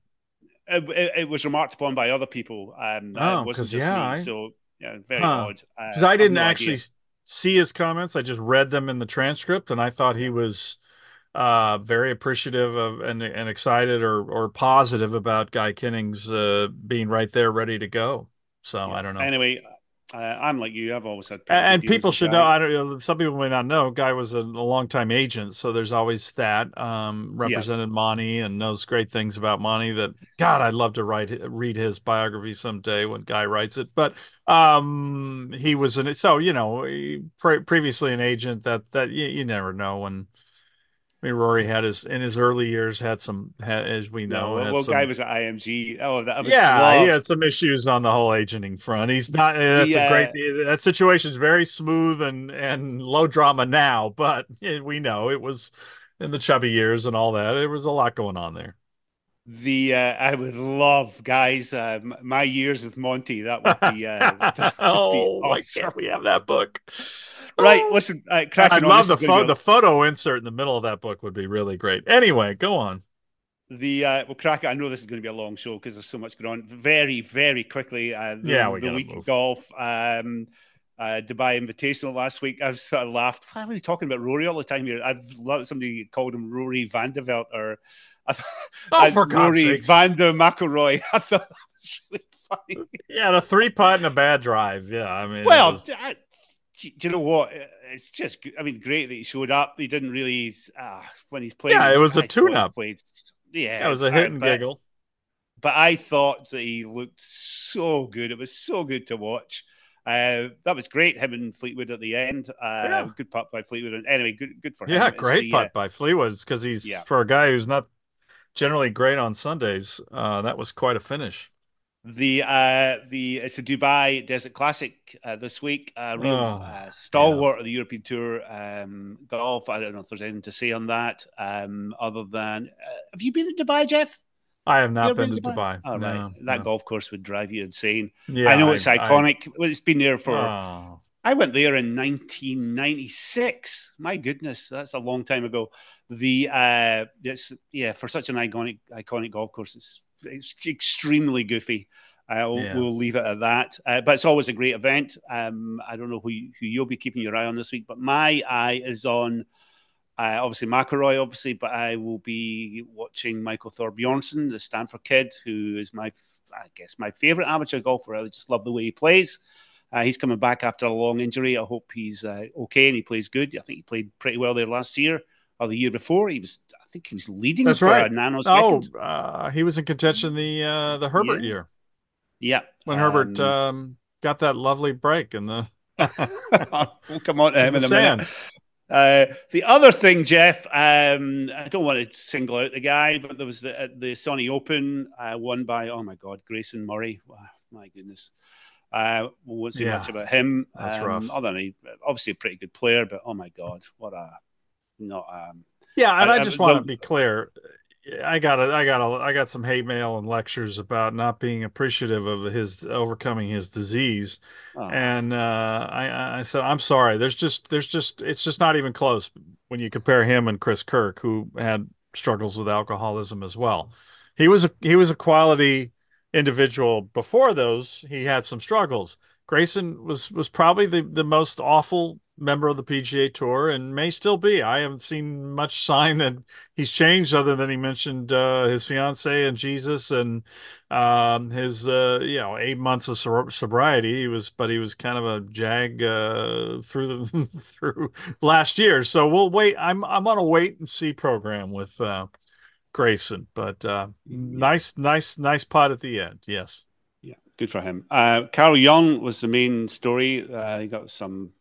it, it, was remarked upon by other people. Um, oh, because yeah, I... so yeah, very huh. odd. Because uh, I didn't no actually idea. See his comments; I just read them in the transcript, and I thought he was uh, very appreciative of and, and excited or or positive about Guy Kinnings uh, being right there, ready to go. So yeah. I don't know. Anyway, uh, I'm like you. I've always had. And people should know. I don't know. Some people may not know. Guy was a, a longtime agent, so there's always that. Um, represented yeah. Monty and knows great things about Monty. That God, I'd love to write read his biography someday when Guy writes it. But um, he was an so you know pre- previously an agent. That that you, you never know when I mean, Rory had his in his early years had some, had, as we know. No, well, some, guy was at IMG. Oh, that yeah, he had some issues on the whole agenting front. He's not. Eh, that's a great. Eh, that situation's very smooth and and low drama now, but eh, we know it was in the chubby years and all that. There was a lot going on there. The uh, I would love, guys, uh, my years with Monty. That would be. Uh, *laughs* oh, be awesome. my we have that book. Right, listen, uh, I love the photo. The photo insert in the middle of that book would be really great. Anyway, go on. The uh, well, crack. I know this is going to be a long show because there's so much going on. Very, very quickly. Uh, the, yeah, we the week of golf. Um, uh, Dubai Invitational last week. I've sort of laughed. Why are we talking about Rory all the time here? I've loved somebody called him Rory Vandeveld or I oh, for Rory sakes. Van der McIlroy. *laughs* I thought that was really funny. Yeah, a three putt and a bad drive. Yeah, I mean, well, was... I, do you know what? It's just, I mean, great that he showed up. He didn't really, uh, when he's playing. Yeah, it was a tune up. Yeah, yeah, it was a hit and but, giggle. But I thought that he looked so good. It was so good to watch. Uh, that was great. Him and Fleetwood at the end. Uh, yeah. Good putt by Fleetwood. Anyway, good good for him. Yeah, great putt uh, by Fleetwood because he's yeah. for a guy who's not generally great on Sundays. Uh, that was quite a finish. The uh, the it's a Dubai Desert Classic uh, this week. Uh, real oh, uh, stalwart yeah. of the European Tour um, golf. I don't know if there's anything to say on that. Um, other than uh, have you been to Dubai, Jeff? I have not been, been, to Dubai. Dubai. Oh, no, right. That no. golf course would drive you insane. Yeah, I know it's I, iconic. I, it's been there for. Oh. I went there in 1996. My goodness, that's a long time ago. The uh, it's yeah for such an iconic iconic golf course. It's it's extremely goofy. We'll, yeah. we'll, leave it at that. Uh, but it's always a great event. Um, I don't know who, who you'll be keeping your eye on this week, but my eye is on uh, obviously McIlroy, obviously, but I will be watching Michael Thorbjornsen, the Stanford kid, who is my, I guess, my favorite amateur golfer. I just love the way he plays. Uh, he's coming back after a long injury. I hope he's uh, okay and he plays good. I think he played pretty well there last year or the year before. He was, I think, he was leading. That's right. Oh, uh, he was in contention the uh, the Herbert yeah. year. Yeah, when um, Herbert um, got that lovely break in the. we'll *laughs* come on to him in, in a sand. minute. Uh, the other thing, Jeff, um, I don't want to single out the guy, but there was the uh, the Sony Open uh, won by oh my god, Grayson Murray. Wow, my goodness. Uh, we won't say yeah, much about him. That's um, rough. Other than he, obviously a pretty good player, but oh my god, what a not. Um, yeah, and I, I just I, want to be clear. I got a, I got a, I got some hate mail and lectures about not being appreciative of his overcoming his disease, oh. and uh, I, I said I'm sorry. There's just, there's just, it's just not even close when you compare him and Chris Kirk, who had struggles with alcoholism as well. He was a, he was a quality individual before those, he had some struggles. Grayson was was probably the the most awful member of the PGA Tour and may still be. I haven't seen much *laughs* sign that he's changed other than he mentioned uh, his fiance and Jesus and um, his uh, you know eight months of sobriety. He was, but he was kind of a jag uh, through the *laughs* through last year. So we'll wait. I'm I'm on a wait and see program with uh, Grayson, but uh, nice, nice, nice pot at the end. Yes. Yeah, good for him. Uh, Carl Young was the main story. Uh, he got some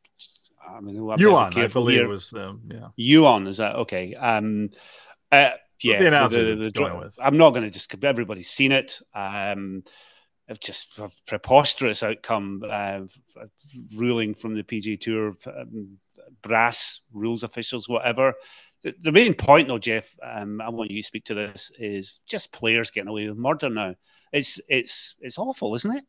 I mean, Yuan, I believe here. was um, yeah. Yuan is that okay? Um, uh, yeah, the, the, the, the I'm not going to just. Everybody's seen it. Um, just a preposterous outcome uh, ruling from the PG Tour um, brass rules officials, whatever. The, the main point, though, Jeff, um, I want you to speak to this, is just players getting away with murder now. It's it's it's awful, isn't it?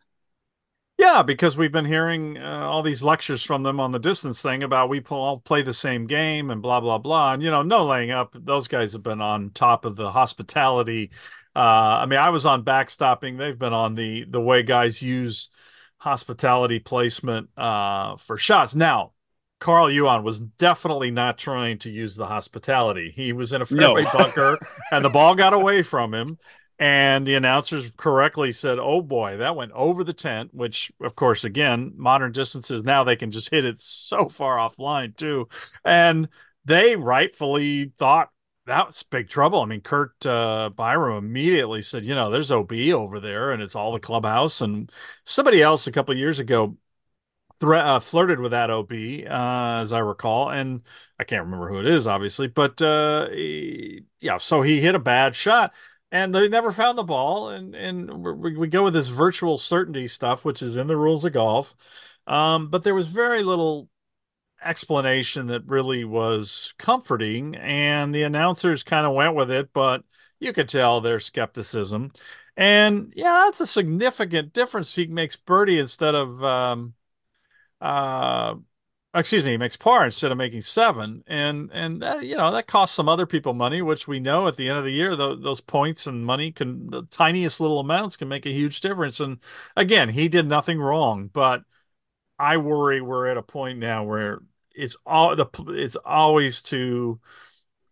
Yeah, because we've been hearing uh, all these lectures from them on the distance thing about we all play the same game and blah blah blah. And you know, no laying up. Those guys have been on top of the hospitality. Uh, I mean, I was on backstopping. They've been on the the way guys use hospitality placement uh, for shots. Now, Carl Yuan was definitely not trying to use the hospitality. He was in a fairway no. *laughs* bunker, and the ball got away *laughs* from him. And the announcers correctly said, "Oh boy, that went over the tent." Which, of course, again, modern distances now they can just hit it so far offline too, and they rightfully thought that was big trouble. I mean, Curt uh, Byrum immediately said, "You know, there's OB over there, and it's all the clubhouse." And somebody else a couple years ago thre- uh, flirted with that OB, uh, as I recall, and I can't remember who it is, obviously, but uh, he, yeah, so he hit a bad shot and they never found the ball. And and we, we go with this virtual certainty stuff, which is in the rules of golf. Um, but there was very little explanation that really was comforting, and the announcers kind of went with it, but you could tell their skepticism. And yeah, that's a significant difference. He makes birdie instead of um, uh, excuse me, he makes par instead of making seven, and and that, you know that costs some other people money, which we know at the end of the year the, those points and money can the tiniest little amounts can make a huge difference. And again, he did nothing wrong, but I worry we're at a point now where it's all the it's always to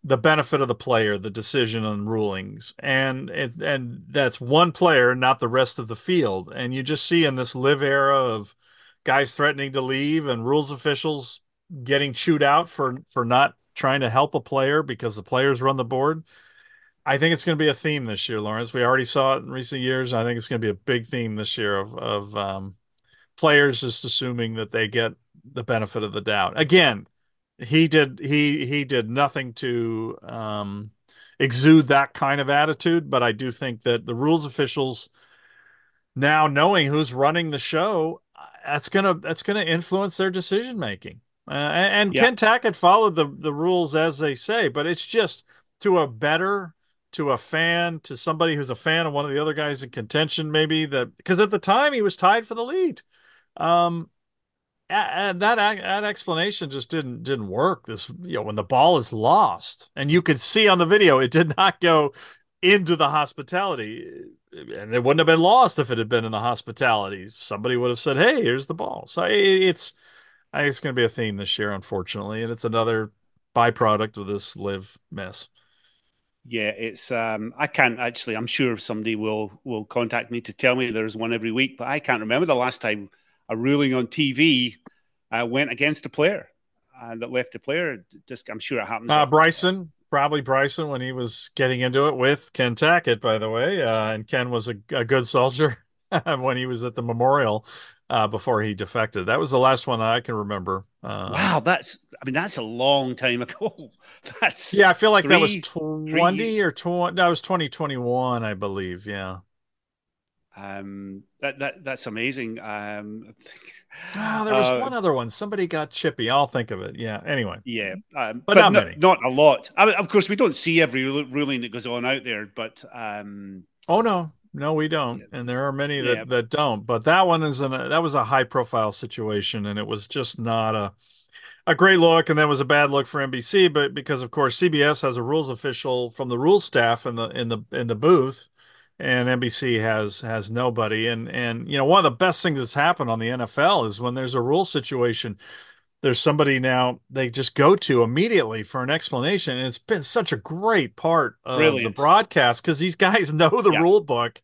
the benefit of the player, the decision on rulings, and it, and that's one player, not the rest of the field. And you just see in this live era of guys threatening to leave and rules officials getting chewed out for for not trying to help a player because the players run the board. I think it's going to be a theme this year, Lawrence. We already saw it in recent years. I think it's going to be a big theme this year of of um, players just assuming that they get the benefit of the doubt. Again, he did he he did nothing to um, exude that kind of attitude, but I do think that the rules officials now knowing who's running the show that's gonna that's gonna influence their decision making. Uh, and, and yeah. Ken Tackett followed the the rules as they say, but it's just to a better to a fan to somebody who's a fan of one of the other guys in contention maybe that because at the time he was tied for the lead um and that that explanation just didn't didn't work this you know when the ball is lost and you could see on the video it did not go into the hospitality and it wouldn't have been lost if it had been in the hospitality. Somebody would have said, "Hey, here's the ball." So it's, I think it's going to be a theme this year, unfortunately, and it's another byproduct of this live mess. Yeah, it's. Um, I can't actually. I'm sure somebody will will contact me to tell me there's one every week, but I can't remember the last time a ruling on TV uh, went against a player uh, that left a player. Just, I'm sure it happens. Uh, Bryson, probably Bryson when he was getting into it with Ken Tackett, by the way. Uh, and Ken was a, a good soldier *laughs* when he was at the memorial uh, before he defected. That was the last one I can remember. Uh, wow, that's I mean that's a long time ago. *laughs* That's yeah, I feel like three, that was twenty or twenty. That was twenty twenty one, I believe. Yeah. Um, that that that's amazing. Um, oh, there was uh, one other one. Somebody got chippy. I'll think of it. Yeah. Anyway. Yeah, um, but, but, not, not, not a lot. I mean, of course, we don't see every ruling that goes on out there, but um, oh no, no, we don't, and there are many that yeah. that don't. But that one is an that was a high profile situation, and it was just not a a great look, and that was a bad look for NBC. But because of course CBS has a rules official from the rules staff in the in the in the booth and NBC has has nobody. And and you know, one of the best things that's happened on the NFL is when there's a rule situation, there's somebody now they just go to immediately for an explanation. And it's been such a great part of Brilliant. the broadcast because these *laughs* guys know the yeah. rule book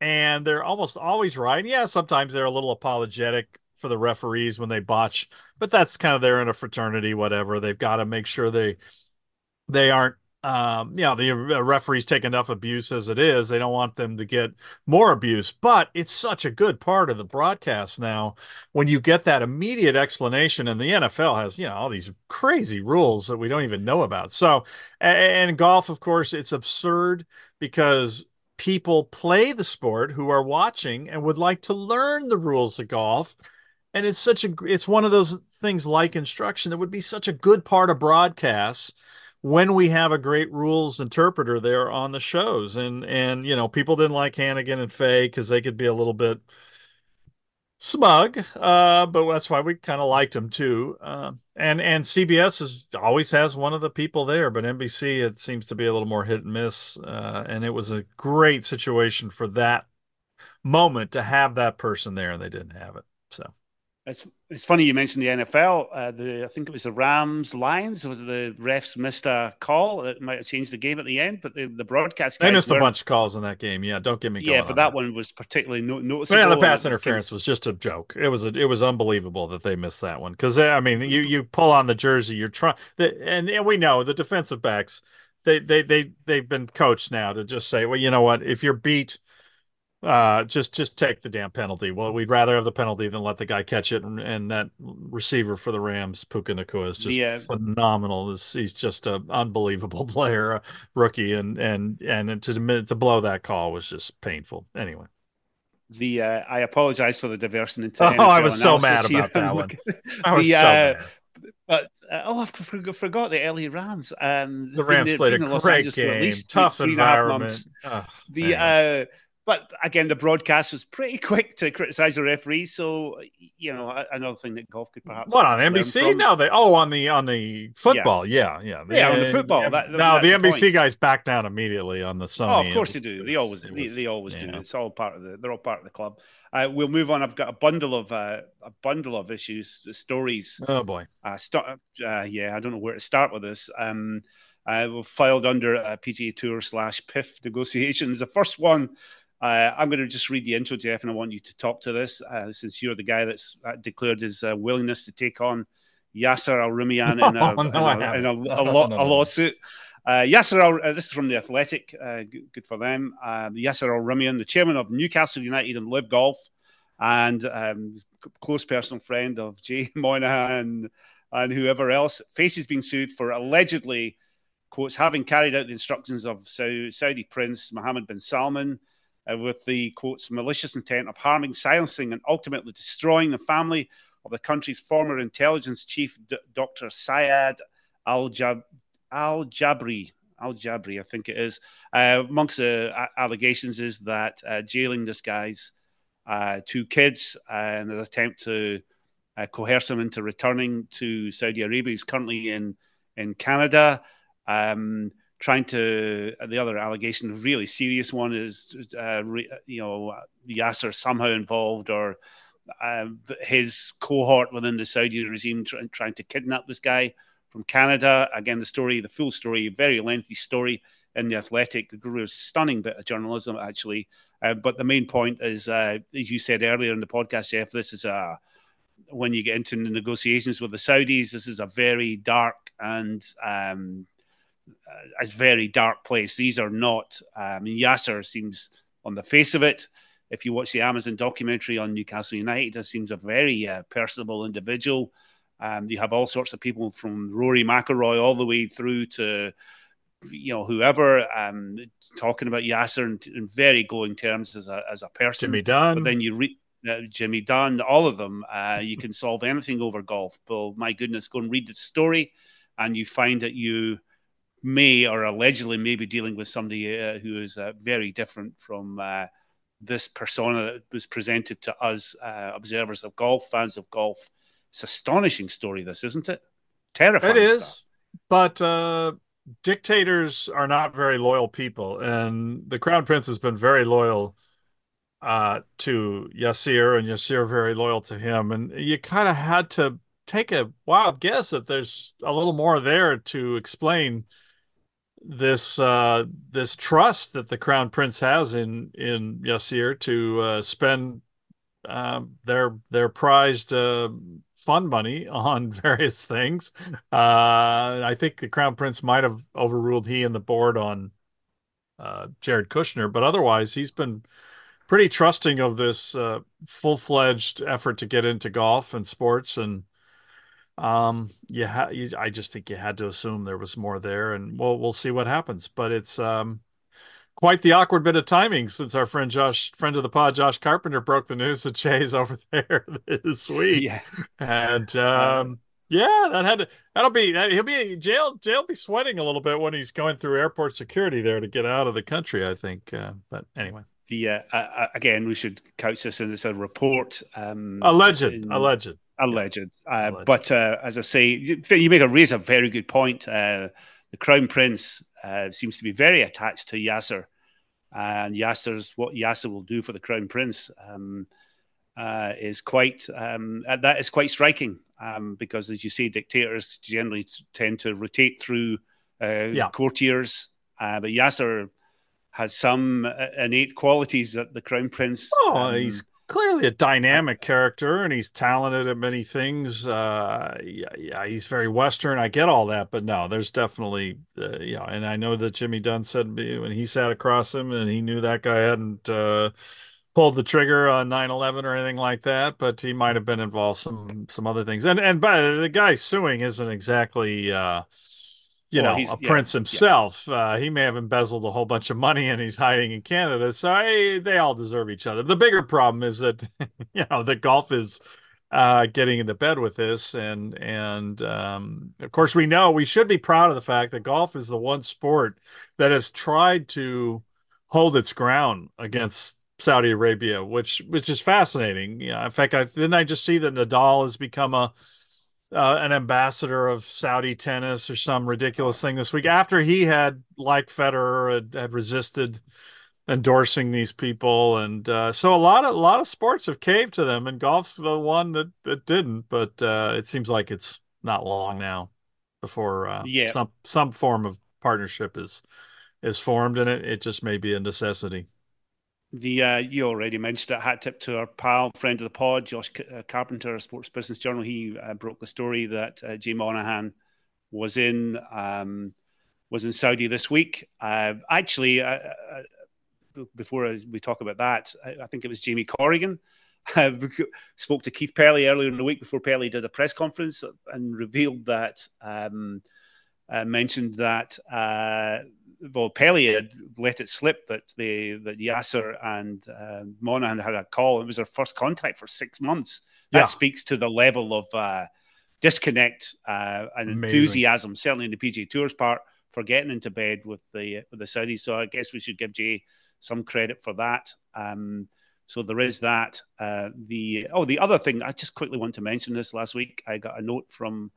and they're almost always right. Yeah, sometimes they're a little apologetic for the referees when they botch, but that's kind of they're in a fraternity, whatever. They've got to make sure they they aren't um, you know, the referees take enough abuse as it is. They don't want them to get more abuse, but it's such a good part of the broadcast now when you get that immediate explanation. And the NFL has, you know, all these crazy rules that we don't even know about. So, and golf, of course, it's absurd because people play the sport who are watching and would like to learn the rules of golf. And it's such a, it's one of those things like instruction that would be such a good part of broadcasts when we have a great rules interpreter there on the shows. And and you know, people didn't like Hannigan and Fay because they could be a little bit smug, uh, but that's why we kind of liked them too. Uh, and and CBS is always has one of the people there, but NBC it seems to be a little more hit and miss. Uh, and it was a great situation for that moment to have that person there, and they didn't have it. So it's it's funny you mentioned the NFL. Uh, the I think it was the Rams Lions. Was the refs missed a call that might have changed the game at the end, but the, the broadcast they missed a bunch of calls in that game. Yeah, don't get me. Yeah, but that, that one was particularly no, noticeable. Yeah, the pass interference was just a joke. It was a, it was unbelievable that they missed that one because I mean you you pull on the jersey, you're trying, and, and we know the defensive backs they they they they've been coached now to just say, well, you know what, if you're beat uh, just just take the damn penalty. Well, we'd rather have the penalty than let the guy catch it. And, and that receiver for the Rams, Puka Nacua, is just yeah. phenomenal. He's just an unbelievable *laughs* player, a rookie, and and and to to blow that call was just painful. Anyway. The uh, I apologize for the diversion into. Oh, I was so mad *laughs* about that one. *laughs* I was the, so uh, mad. But uh, oh, I forgot, forgot the LA Rams. Um, the Rams played a great game, tough three, environment. Oh, the uh, but again, the broadcast was pretty *laughs* quick to criticize the referees. So, you know, another thing that golf could perhaps. What on NBC? No, they oh on the on the football. Yeah, yeah, yeah, yeah on the football. Yeah, that, no, the NBC point. guys back down immediately on the Sony. Oh, of course they do. They always was, they, they, always do. It's all part of the. They're all part of the club. Uh, we'll move on. I've got a bundle of uh, a bundle of issues, stories. Oh boy. Uh, start. Uh, yeah, I don't know where to start with this. Um, uh, filed under uh, PGA Tour slash PIF negotiations. The first one uh, I'm going to just read the intro, Jeff, and I want you to talk to this uh, since you're the guy that's uh, declared his uh, willingness to take on Yasir Al Rumayyan in, a, *laughs* no, in, a, in a, *laughs* a, lo- a lawsuit. Uh, Yasir Al, uh, this is from the Athletic. Good, good, for them. Yasir Al Rumayyan, the chairman of Newcastle United and LIV Golf, and um, close personal friend of Jay *laughs* Monahan and whoever else, faces being sued for allegedly, quotes, having carried out the instructions of Saudi Prince Mohammed bin Salman uh, with the quotes malicious intent of harming, silencing, and ultimately destroying the family of the country's former intelligence chief, D- Dr. Syed Al Jabri. Al Jabri, I think it is. Uh, amongst the allegations is that uh, jailing this guy's uh, two kids uh, in an attempt to uh, coerce him into returning to Saudi Arabia. He's currently in in Canada. Um, trying to uh, the other allegation, really serious one, is uh, re, you know Yasir somehow involved or uh, his cohort within the Saudi regime try, trying to kidnap this guy from Canada. Again, the story, the full story, very lengthy story in the Athletic. A stunning bit of journalism, actually. Uh, but the main point is, uh, as you said earlier in the podcast, Jeff, this is a when you get into the negotiations with the Saudis, this is a very dark and um, a very dark place. These are not. I mean, Yasir seems on the face of it. If you watch the Amazon documentary on Newcastle United, it seems a very uh, personable individual. Um, you have all sorts of people from Rory McIlroy all the way through to you know whoever um, talking about Yasir in, in, very glowing terms as a as a person. Jimmy Dunne. But then you read uh, Jimmy Dunne, all of them. Uh, you can solve anything over golf. But my goodness, go and read the story, and you find that you may or allegedly may be dealing with somebody uh, who is uh, very different from uh, this persona that was presented to us, uh, observers of golf, fans of golf. It's astonishing story, this isn't it? Terrifying. It is, stuff. but uh, dictators are not very loyal people, and the crown prince has been very loyal uh, to Yasir, and Yasir very loyal to him. And you kind of had to take a wild guess that there's a little more there to explain this uh, this trust that the crown prince has in in Yasir to uh, spend uh, their their prized uh, fund money *laughs* on various things. Uh, I think the crown prince might have overruled he and the board on uh, Jared Kushner, but otherwise he's been pretty trusting of this uh, full-fledged effort to get into golf and sports and um you, ha- you I just think you had to assume there was more there and we'll we'll see what happens but it's um quite the awkward bit of timing since our friend Josh friend of the pod Josh Carpenter broke the news that Jay's *laughs* over there this week Yeah. and *laughs* um yeah that had to that'll be that, he'll be jail jail be sweating a little bit when he's going through airport security there to get out of the country I think uh, but anyway The uh, uh, again, we should couch this in as a report. Um, alleged in- alleged alleged. Uh, Alleged. But uh, as I say, you, you make a raise a very good point. Uh, the Crown Prince uh, seems to be very attached to Yasir, and Yasir's what Yasir will do for the Crown Prince um, uh, is quite um, uh, that is quite striking. Um, because, as you say, dictators generally tend to rotate through uh, Yeah. courtiers, uh, but Yasir has some innate qualities that the Crown Prince. Oh, um, he's clearly a dynamic character and he's talented at many things. Uh, yeah, yeah, he's very Western. I get all that, but no, there's definitely, uh, you know, and I know that Jimmy Dunne said when he sat across him and he knew that guy hadn't uh, pulled the trigger on 9/11 or anything like that, but he might have been involved some some other things. And and by the guy suing isn't exactly. Uh, you Well, know, a yeah, prince yeah. himself. Uh, he may have embezzled a whole bunch of money and he's hiding in Canada. So I, they all deserve each other. The bigger problem is that, *laughs* you know, the golf is uh, getting into bed with this. And, and um, of course, we know we should be proud of the fact that golf is the one sport that has tried to hold its ground against Saudi Arabia, which which is fascinating. Yeah, in fact, I didn't I just see that Nadal has become a uh, an ambassador of Saudi tennis or some ridiculous thing this week after he had, like Federer, had, had resisted endorsing these people, and uh, so a lot of a lot of sports have caved to them, and golf's the one that that didn't. But uh, it seems like it's not long now before uh, Yeah. some some form of partnership is is formed, and it it just may be a necessity. The uh, you already mentioned it. Hat tip to our pal, friend of the pod, Josh uh, Carpenter, Sports Business Journal. He uh, broke the story that uh, Jay Monahan was in um, was in Saudi this week. Uh, actually, uh, before we talk about that, I, I think it was Jamie Corrigan *laughs* spoke to Keith Pelley earlier in the week before Pelley did a press conference and revealed that um, mentioned that. Well, Pelley had let it slip that they that Yasir and uh, Monahan had a call. It was their first contact for six months. That Yeah. speaks to the level of uh, disconnect uh, and Amazing. enthusiasm, certainly in the PGA Tour's part, for getting into bed with the with the Saudis. So I guess we should give Jay some credit for that. Um, so there is that. Uh, the oh, the other thing I just quickly want to mention this. Last week, I got a note from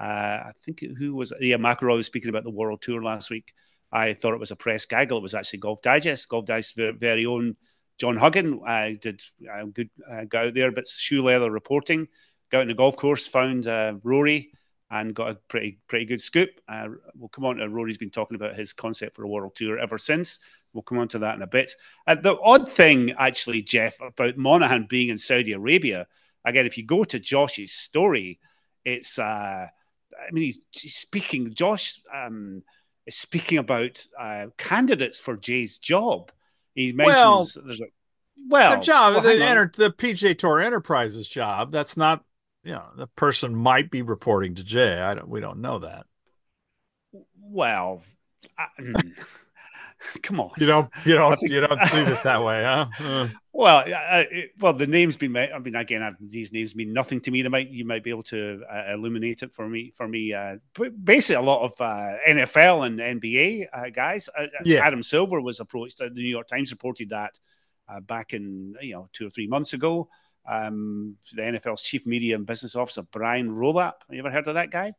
uh, I think who was yeah McIlroy was speaking about the World Tour last week. I thought it was a press gaggle. It was actually Golf Digest, Golf Digest's very own John Huggan. I did a good uh, go out there, but shoe leather reporting. Got on the golf course, found uh, Rory, and got a pretty pretty good scoop. Uh, we'll come on to Rory's been talking about his concept for a world tour ever since. We'll come on to that in a bit. Uh, the odd thing, actually, Jeff, about Monahan being in Saudi Arabia, again, if you go to Josh's story, it's, uh, I mean, he's, he's speaking, Josh um, is speaking about uh, candidates for Jay's job. He Well, mentions there's a, well, the job, well, the, enter, the PJ Tour Enterprises job. That's not, you know, the person might be reporting to Jay. I don't. We don't know that. well, I, mm, *laughs* *laughs* come on. You don't. You don't. think- You don't see it that way, huh? Uh, Well, uh, it, well, the name's been. I mean, again, I've, these names mean nothing to me. They might you might be able to uh, illuminate it for me. For me, uh, basically, a lot of uh, NFL and NBA uh, guys. Uh, Yeah. Adam Silver was approached. Uh, the New York Times reported that uh, back in you know two or three months ago. Um, the NFL's chief media and business officer Brian Rolapp. Have you ever heard of that guy?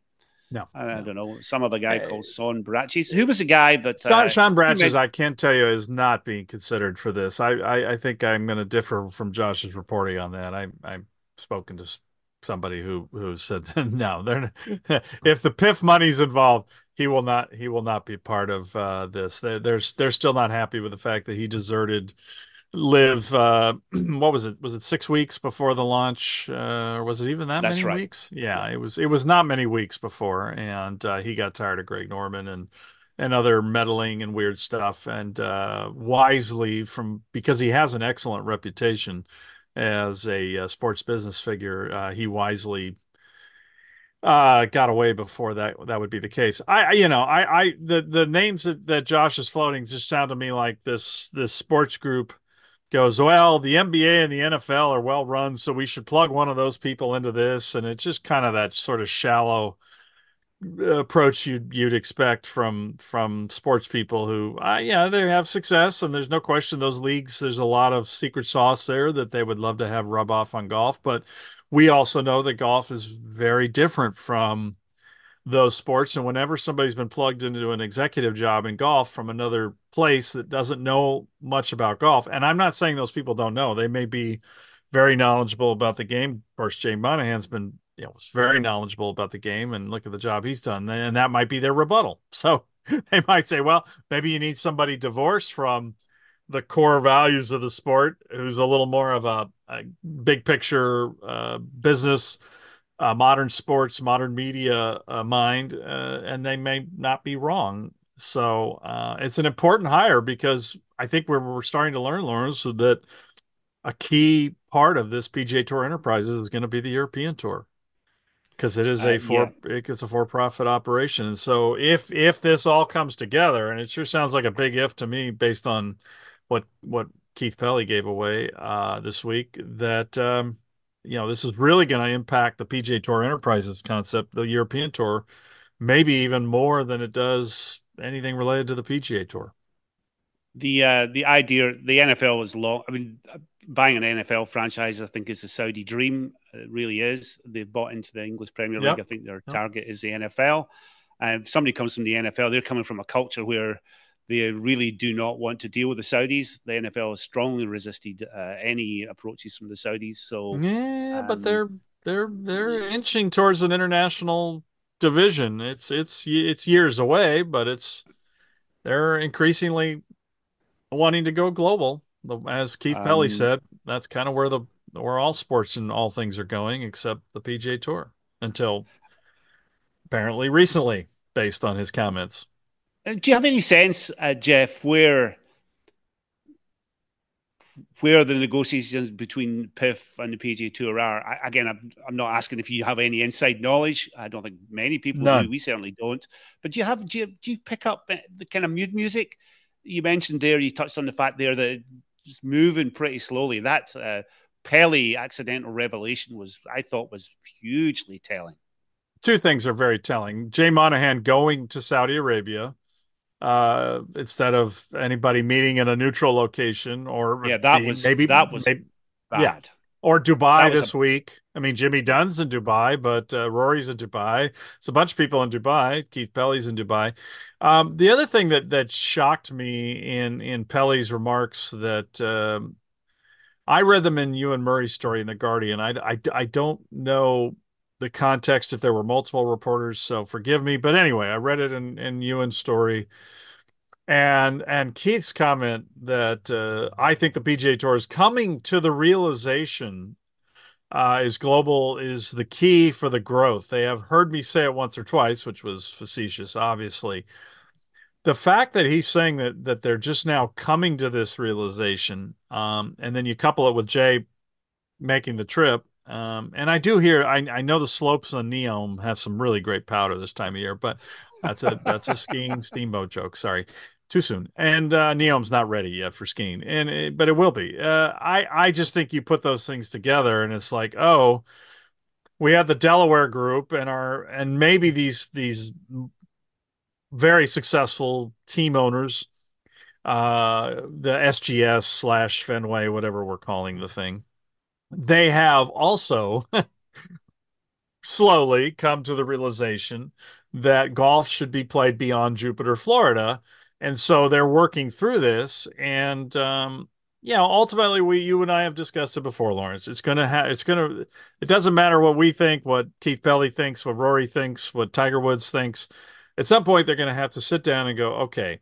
No, I. I don't know. Some other guy Uh, called Sean Bratches. Who was the guy that Sean, uh, Sean he made- I can't tell you, is not being considered for this. I, I, I think I'm going to differ from Josh's reporting on that. I, I've spoken to somebody who who said *laughs* no. They're *laughs* if the PIF money's involved, he will not he will not be part of uh, this. They're, they're they're still not happy with the fact that he deserted live uh *clears throat* what was it? Was it six weeks before the launch? Uh or was it even that That's many right. weeks? Yeah it was it was not many weeks before and uh he got tired of greg norman and and other meddling and weird stuff and uh wisely from because he has an excellent reputation as a, uh sports business figure uh he wisely uh got away before that that would be the case. I, I you know i i the the names that, that josh is floating just sound to me like this this sports group goes, well, the NBA and the NFL are well run, so we should plug one of those people into this. And it's just kind of that sort of shallow uh, approach you'd you'd expect from from sports people who, uh, yeah, they have success, and there's no question those leagues. There's a lot of secret sauce there that they would love to have rub off on golf, but we also know that golf is very different from those sports. And whenever somebody's been plugged into an executive job in golf from another place that doesn't know much about golf, and I'm not saying those people don't know, they may be very knowledgeable about the game. Of course, Jay Monahan's been, you know, very knowledgeable about the game, and look at the job he's done, and that might be their rebuttal. *laughs* So they might say, well, maybe you need somebody divorced from the core values of the sport, who's a little more of a, a big picture uh, business uh, modern sports, modern media uh, mind, uh, and they may not be wrong. So uh, it's an important hire because I think we're, we're starting to learn, Lawrence, that a key part of this PGA Tour Enterprises is going to be the European Tour because it is a Uh, for it's a for profit operation. And so if if this all comes together, and it sure sounds like a big if to me based on what what Keith Pelley gave away uh, this week, that um, you know this is really going to impact the PGA Tour Enterprises concept, the European Tour, maybe even more than it does anything related to the PGA Tour. the uh, the idea the NFL is long. I mean, buying an NFL franchise, I think, is the Saudi dream. It really is. They've bought into the English Premier League. Yep. I think their Yep. target is the NFL. And if somebody comes from the NFL, they're coming from a culture where they really do not want to deal with the Saudis. The NFL has strongly resisted uh, any approaches from the Saudis. So Yeah, but um, they're they're they're inching towards an international division. It's it's it's years away, but it's they're increasingly wanting to go global. As Keith Pelley Um, said, that's kind of where the where all sports and all things are going, except the PGA Tour, until apparently recently, based on his comments. Uh, Do you have any sense, uh, Jeff, where where the negotiations between PIF and the PGA Tour are? I, again, I'm, I'm not asking if you have any inside knowledge. I don't think many people None. do. We certainly don't. But do you have do you, do you pick up uh, the kind of mood music you mentioned there? You touched on the fact there that just moving pretty slowly. That uh, Pelley accidental revelation was, I thought, was hugely telling. two things are very telling. Jay Monahan going to Saudi Arabia uh, instead of anybody meeting in a neutral location, or Yeah, that being- was- maybe that was maybe- Bad. Yeah. or Dubai this week. I mean, Jimmy Dunne's in Dubai, but uh, Rory's in Dubai. It's a bunch of people in Dubai. Keith Pelley's in Dubai. Um, the other thing that that shocked me in in Pelley's remarks that um, I read them in Ewan Murray's story in the Guardian. I, I I don't know the context if there were multiple reporters, so forgive me. But anyway, I read it in in Ewan's story. And and Keith's comment that uh, I think the PGA Tour is coming to the realization uh, is global is the key for the growth. They have heard me say it once or twice, which was facetious, obviously. The fact that he's saying that that they're just now coming to this realization, um, and then you couple it with Jay making the trip, um, and I do hear I, I know the slopes on Neom have some really great powder this time of year, but that's a that's a skiing steamboat joke. Sorry, too soon. And uh, Neom's not ready yet for skiing, and it, but it will be. Uh, I I just think you put those things together, and it's like, oh, we had the Delaware group, and our and maybe these these very successful team owners, uh, the SGS slash Fenway, whatever we're calling the thing, they have also. slowly come to the realization that golf should be played beyond Jupiter, Florida. And so they're working through this. And, um, you know, ultimately, we, you and I have discussed it before, Lawrence. It's going to have, it's going to, it doesn't matter what we think, what Keith Pelley thinks, what Rory thinks, what Tiger Woods thinks. At some point, they're going to have to sit down and go, okay,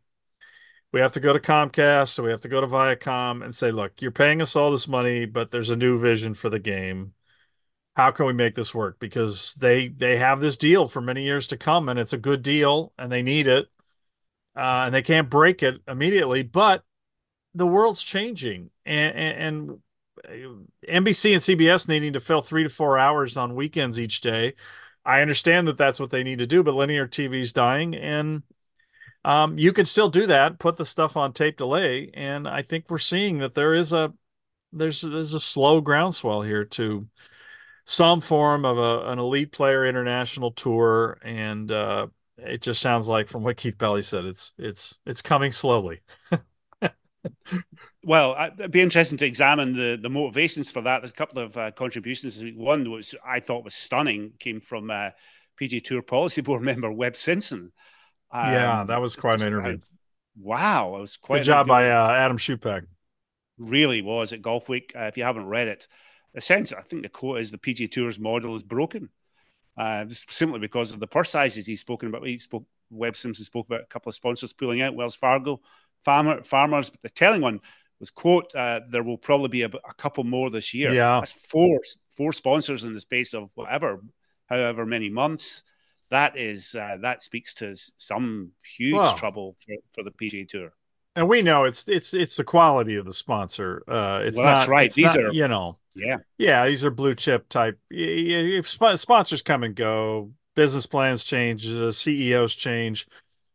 we have to go to Comcast, so we have to go to Viacom and say, look, you're paying us all this money, but there's a new vision for the game. How can we make this work? Because they they have this deal for many years to come, and it's a good deal, and they need it, uh, and they can't break it immediately. But the world's changing, and, and, and NBC and CBS needing to fill three to four hours on weekends each day. I understand that that's what they need to do, but linear TV's dying, and um, you can still do that, put the stuff on tape delay, and I think we're seeing that there is a there's there's a slow groundswell here to some form of a, an elite player international tour, and uh, it just sounds like from what Keith Pelley said, it's it's it's coming slowly. *laughs* well, it'd be interesting to examine the the motivations for that. There's a couple of uh, contributions. One which I thought was stunning came from uh, PGA Tour Policy Board *laughs* member Webb Simpson um, yeah, that was quite an interview. wow, it was quite good job by uh, Adam Schupak. Really was at Golf Week. Uh, if you haven't read it, the sense I think the quote is the PGA Tour's model is broken. Uh, simply because of the purse sizes he's spoken about. He spoke. Webb Simpson spoke about a couple of sponsors pulling out. Wells Fargo, farmer, farmers. But the telling one was quote: uh, "There will probably be a, a, couple more this year." Yeah, that's four four sponsors in the space of whatever, however many months that is uh, that speaks to some huge trouble for, for, the PGA Tour. And we know it's it's it's the quality of the sponsor. Uh, it's well, not, that's right. These not, are you know, yeah, yeah. These are blue chip type. If sponsors come and go, business plans change, uh, CEOs change.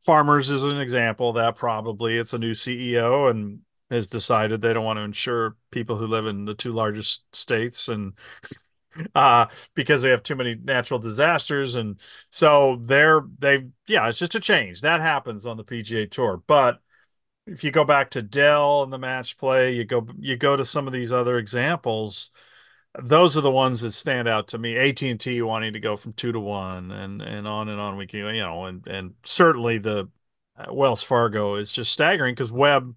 Farmers is an example that probably it's a new CEO and has decided they don't want to insure people who live in the two largest states and *laughs* uh, because they have too many natural disasters. And so they're, they, yeah, it's just a change that happens on the PGA Tour. But if you go back to Dell and the match play, you go, you go to some of these other examples. Those are the ones that stand out to me. AT and T wanting to go from two to one, and and on and on. We can, you know, and and certainly the uh, Wells Fargo is just staggering because Webb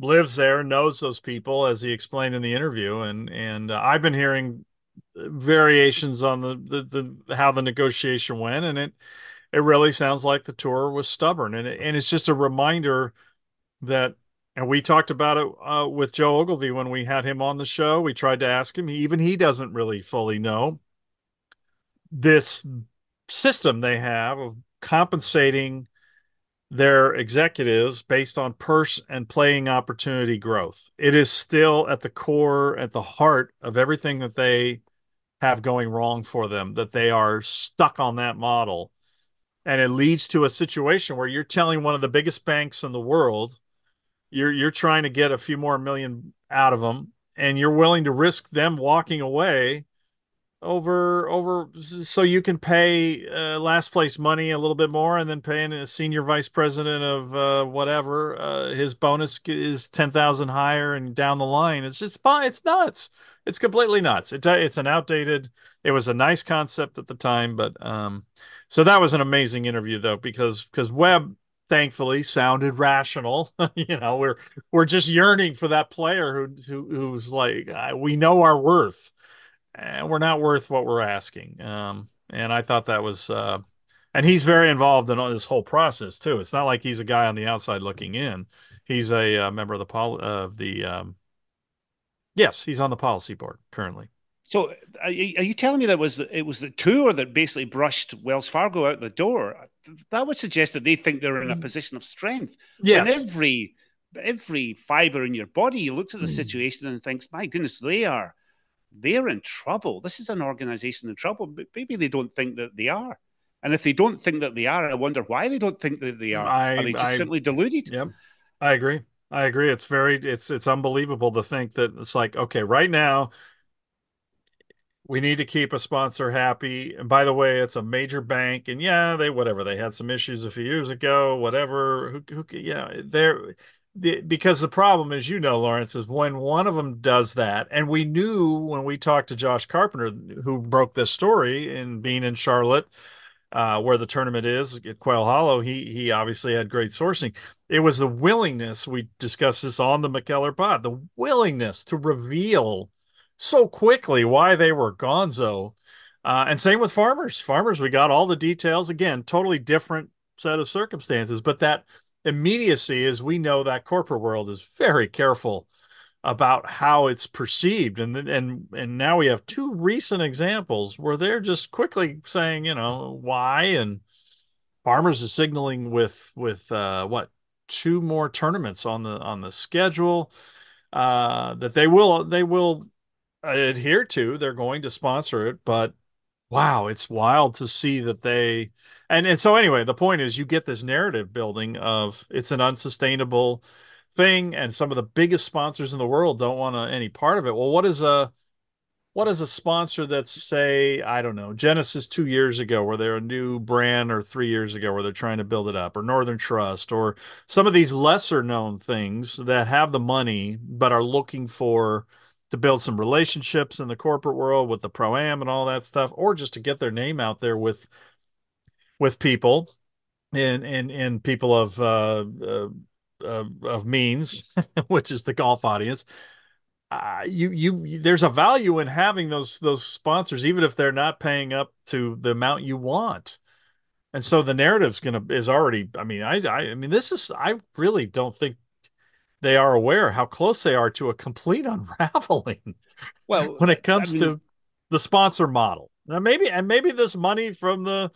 lives there, knows those people, as he explained in the interview, and and uh, I've been hearing variations on the, the, the how the negotiation went, and it it really sounds like the tour was stubborn, and it, and it's just a reminder that. And we talked about it uh, with Joe Ogilvy when we had him on the show. We tried to ask him; he, even he doesn't really fully know this system they have of compensating their executives based on purse and playing opportunity growth. It is still at the core, at the heart of everything that they have going wrong for them that they are stuck on that model. And it leads to a situation where you're telling one of the biggest banks in the world you're you're trying to get a few more million out of them and you're willing to risk them walking away over over so you can pay uh, last place money a little bit more and then paying a senior vice president of uh, whatever uh, his bonus is 10,000 higher and down the line. It's just it's nuts it's completely nuts. It, it's an outdated. It was a nice concept at the time, but um, so that was an amazing interview though because because Webb thankfully sounded rational. *laughs* you know, we're we're just yearning for that player who, who who's like we know our worth, and we're not worth what we're asking. Um, and I thought that was. Uh, and he's very involved in this whole process too. It's not like he's a guy on the outside looking in. He's a, uh, member of the pol- of the um, Yes, he's on the policy board currently. So, are you telling me that was the, it was the tour that basically brushed Wells Fargo out the door? That would suggest that they think they're in a mm. position of strength. Yes. And every every fiber in your body looks at the mm. situation and thinks, "My goodness, they are they're in trouble. This is an organization in trouble." But maybe they don't think that they are. And if they don't think that they are, I wonder why they don't think that they are. I, are they just I, simply deluded? Yep, I agree. I agree. It's very it's it's unbelievable to think that it's like okay, right now we need to keep a sponsor happy. And by the way, it's a major bank, and yeah, they whatever they had some issues a few years ago, whatever. Who, who yeah, they're the, because the problem is, you know, Lawrence, is when one of them does that, and we knew when we talked to Josh Carpenter, who broke this story in being in Charlotte, uh, where the tournament is at Quail Hollow, he he obviously had great sourcing. It was the willingness we discussed this on the McKellar pod, the willingness to reveal so quickly why they were Gonzo, uh, and same with farmers. Farmers, we got all the details again, totally different set of circumstances, but that immediacy is we know that corporate world is very careful about how it's perceived. And and and now we have two recent examples where they're just quickly saying you know why. And farmers is signaling with with uh what two more tournaments on the on the schedule uh that they will they will adhere to. They're going to sponsor it. But wow it's wild to see that they and and so anyway, the point is you get this narrative building of it's an unsustainable thing, and some of the biggest sponsors in the world don't want any part of it. Well, what is a what is a sponsor that's say I don't know Genesis two years ago, where they're a new brand, or three years ago, where they're trying to build it up, or Northern Trust, or some of these lesser known things that have the money but are looking for to build some relationships in the corporate world with the pro am and all that stuff, or just to get their name out there with with people and and and people of uh, uh, of means, *laughs* which is the golf audience. Uh, you you there's a value in having those those sponsors, even if they're not paying up to the amount you want. And so the narrative's gonna is already. I mean, I I, I mean, this is. I really don't think they are aware how close they are to a complete *laughs* unraveling. Well, when it comes I mean, to the sponsor model, now maybe and maybe this money from the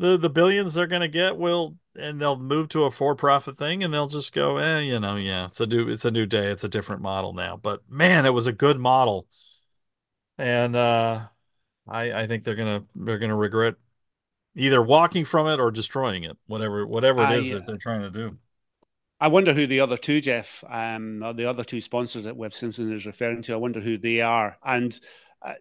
the the billions they're going to get will and they'll move to a for-profit thing and they'll just go eh you know yeah it's a new it's a new day it's a different model now but man it was a good model and uh i i think they're gonna they're gonna regret either walking from it or destroying it whatever whatever it is I, that they're trying to do I wonder who the other two, Geoff, um, the other two sponsors that Webb Simpson is referring to. I wonder who they are. And uh,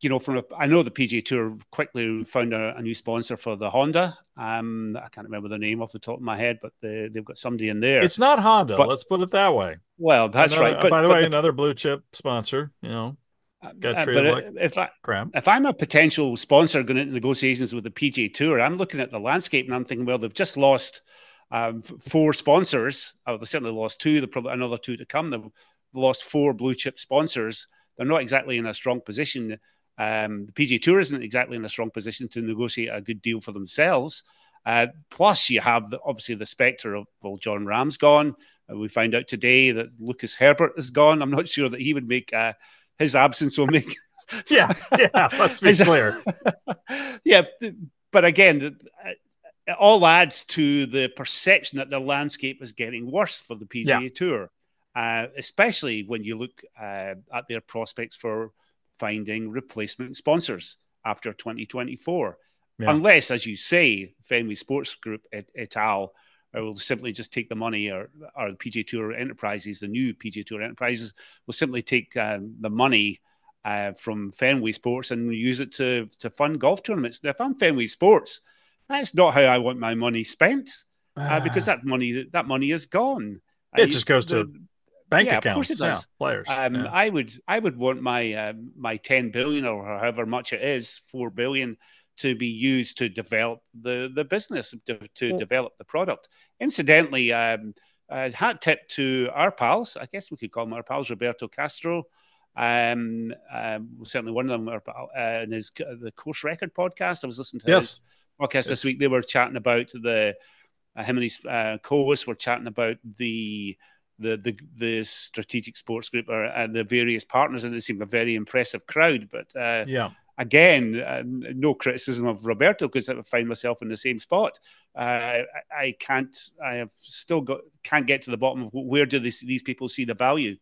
you know, from a, I know the PGA Tour quickly found a, a new sponsor for the Honda. Um, I can't remember the name off the top of my head, but they, have got somebody in there. It's not Honda. But, let's put it that way. Well, that's another, right. But, by the way, the, another blue chip sponsor. You know, uh, but like if I crap. if I'm a potential sponsor going into negotiations with the PGA Tour, I'm looking at the landscape and I'm thinking, well, they've just lost um, four sponsors. Oh, they certainly lost two. They probably another two to come. They've lost four blue chip sponsors. They're not exactly in a strong position um, the PGA Tour isn't exactly in a strong position to negotiate a good deal for themselves. Uh, plus, you have the, obviously the spectre of well, Jon Rahm's gone. Uh, we find out today that Lucas Herbert is gone. I'm not sure that he would make uh, his absence will make. *laughs* yeah, yeah. Let's be *laughs* clear. *laughs* yeah, but again, it all adds to the perception that the landscape is getting worse for the PGA yeah. Tour, uh, especially when you look uh, at their prospects for finding replacement sponsors after 2024. Yeah. Unless, as you say, Fenway Sports Group et, et al. will simply just take the money, or, or the PGA Tour Enterprises, the new PGA Tour Enterprises, will simply take um, the money uh, from Fenway Sports and use it to to fund golf tournaments. Now, if I'm Fenway Sports, that's not how I want my money spent, uh, because that money that money is gone. It uh, just goes the, to bank yeah, accounts, yeah, players. Um, yeah. I would, I would want my uh, my ten billion or however much it is, four billion, to be used to develop the the business, to, to develop the product. Incidentally, um, uh, hat tip to our pals. I guess we could call them our pals, Roberto Castro. Um, um certainly one of them, are, uh, in his the Course Record podcast. I was listening to yes. his podcast yes. this week. They were chatting about the uh, him and his uh, co-hosts were chatting about the the the, the strategic sports group or, and the various partners, and it seemed a very impressive crowd. But uh, yeah, again, uh, no criticism of Roberto because I find myself in the same spot. Uh, I, I, can't. I have still got can't get to the bottom of where do these these people see the value.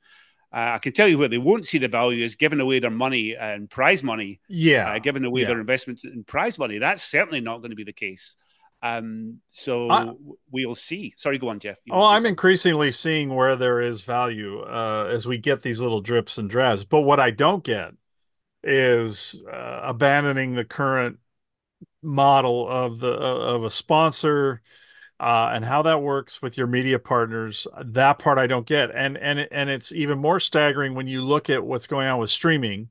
Uh, I can tell you where they won't see the value is giving away their money and prize money. Yeah, uh, giving away yeah. their investments in prize money. That's certainly not going to be the case. Um, so I, we'll see. Sorry, go on, Geoff. oh, I'm something. increasingly seeing where there is value uh, as we get these little drips and drabs. But what I don't get is uh, abandoning the current model of the uh, of a sponsor uh, and how that works with your media partners. That part I don't get, and and and it's even more staggering when you look at what's going on with streaming.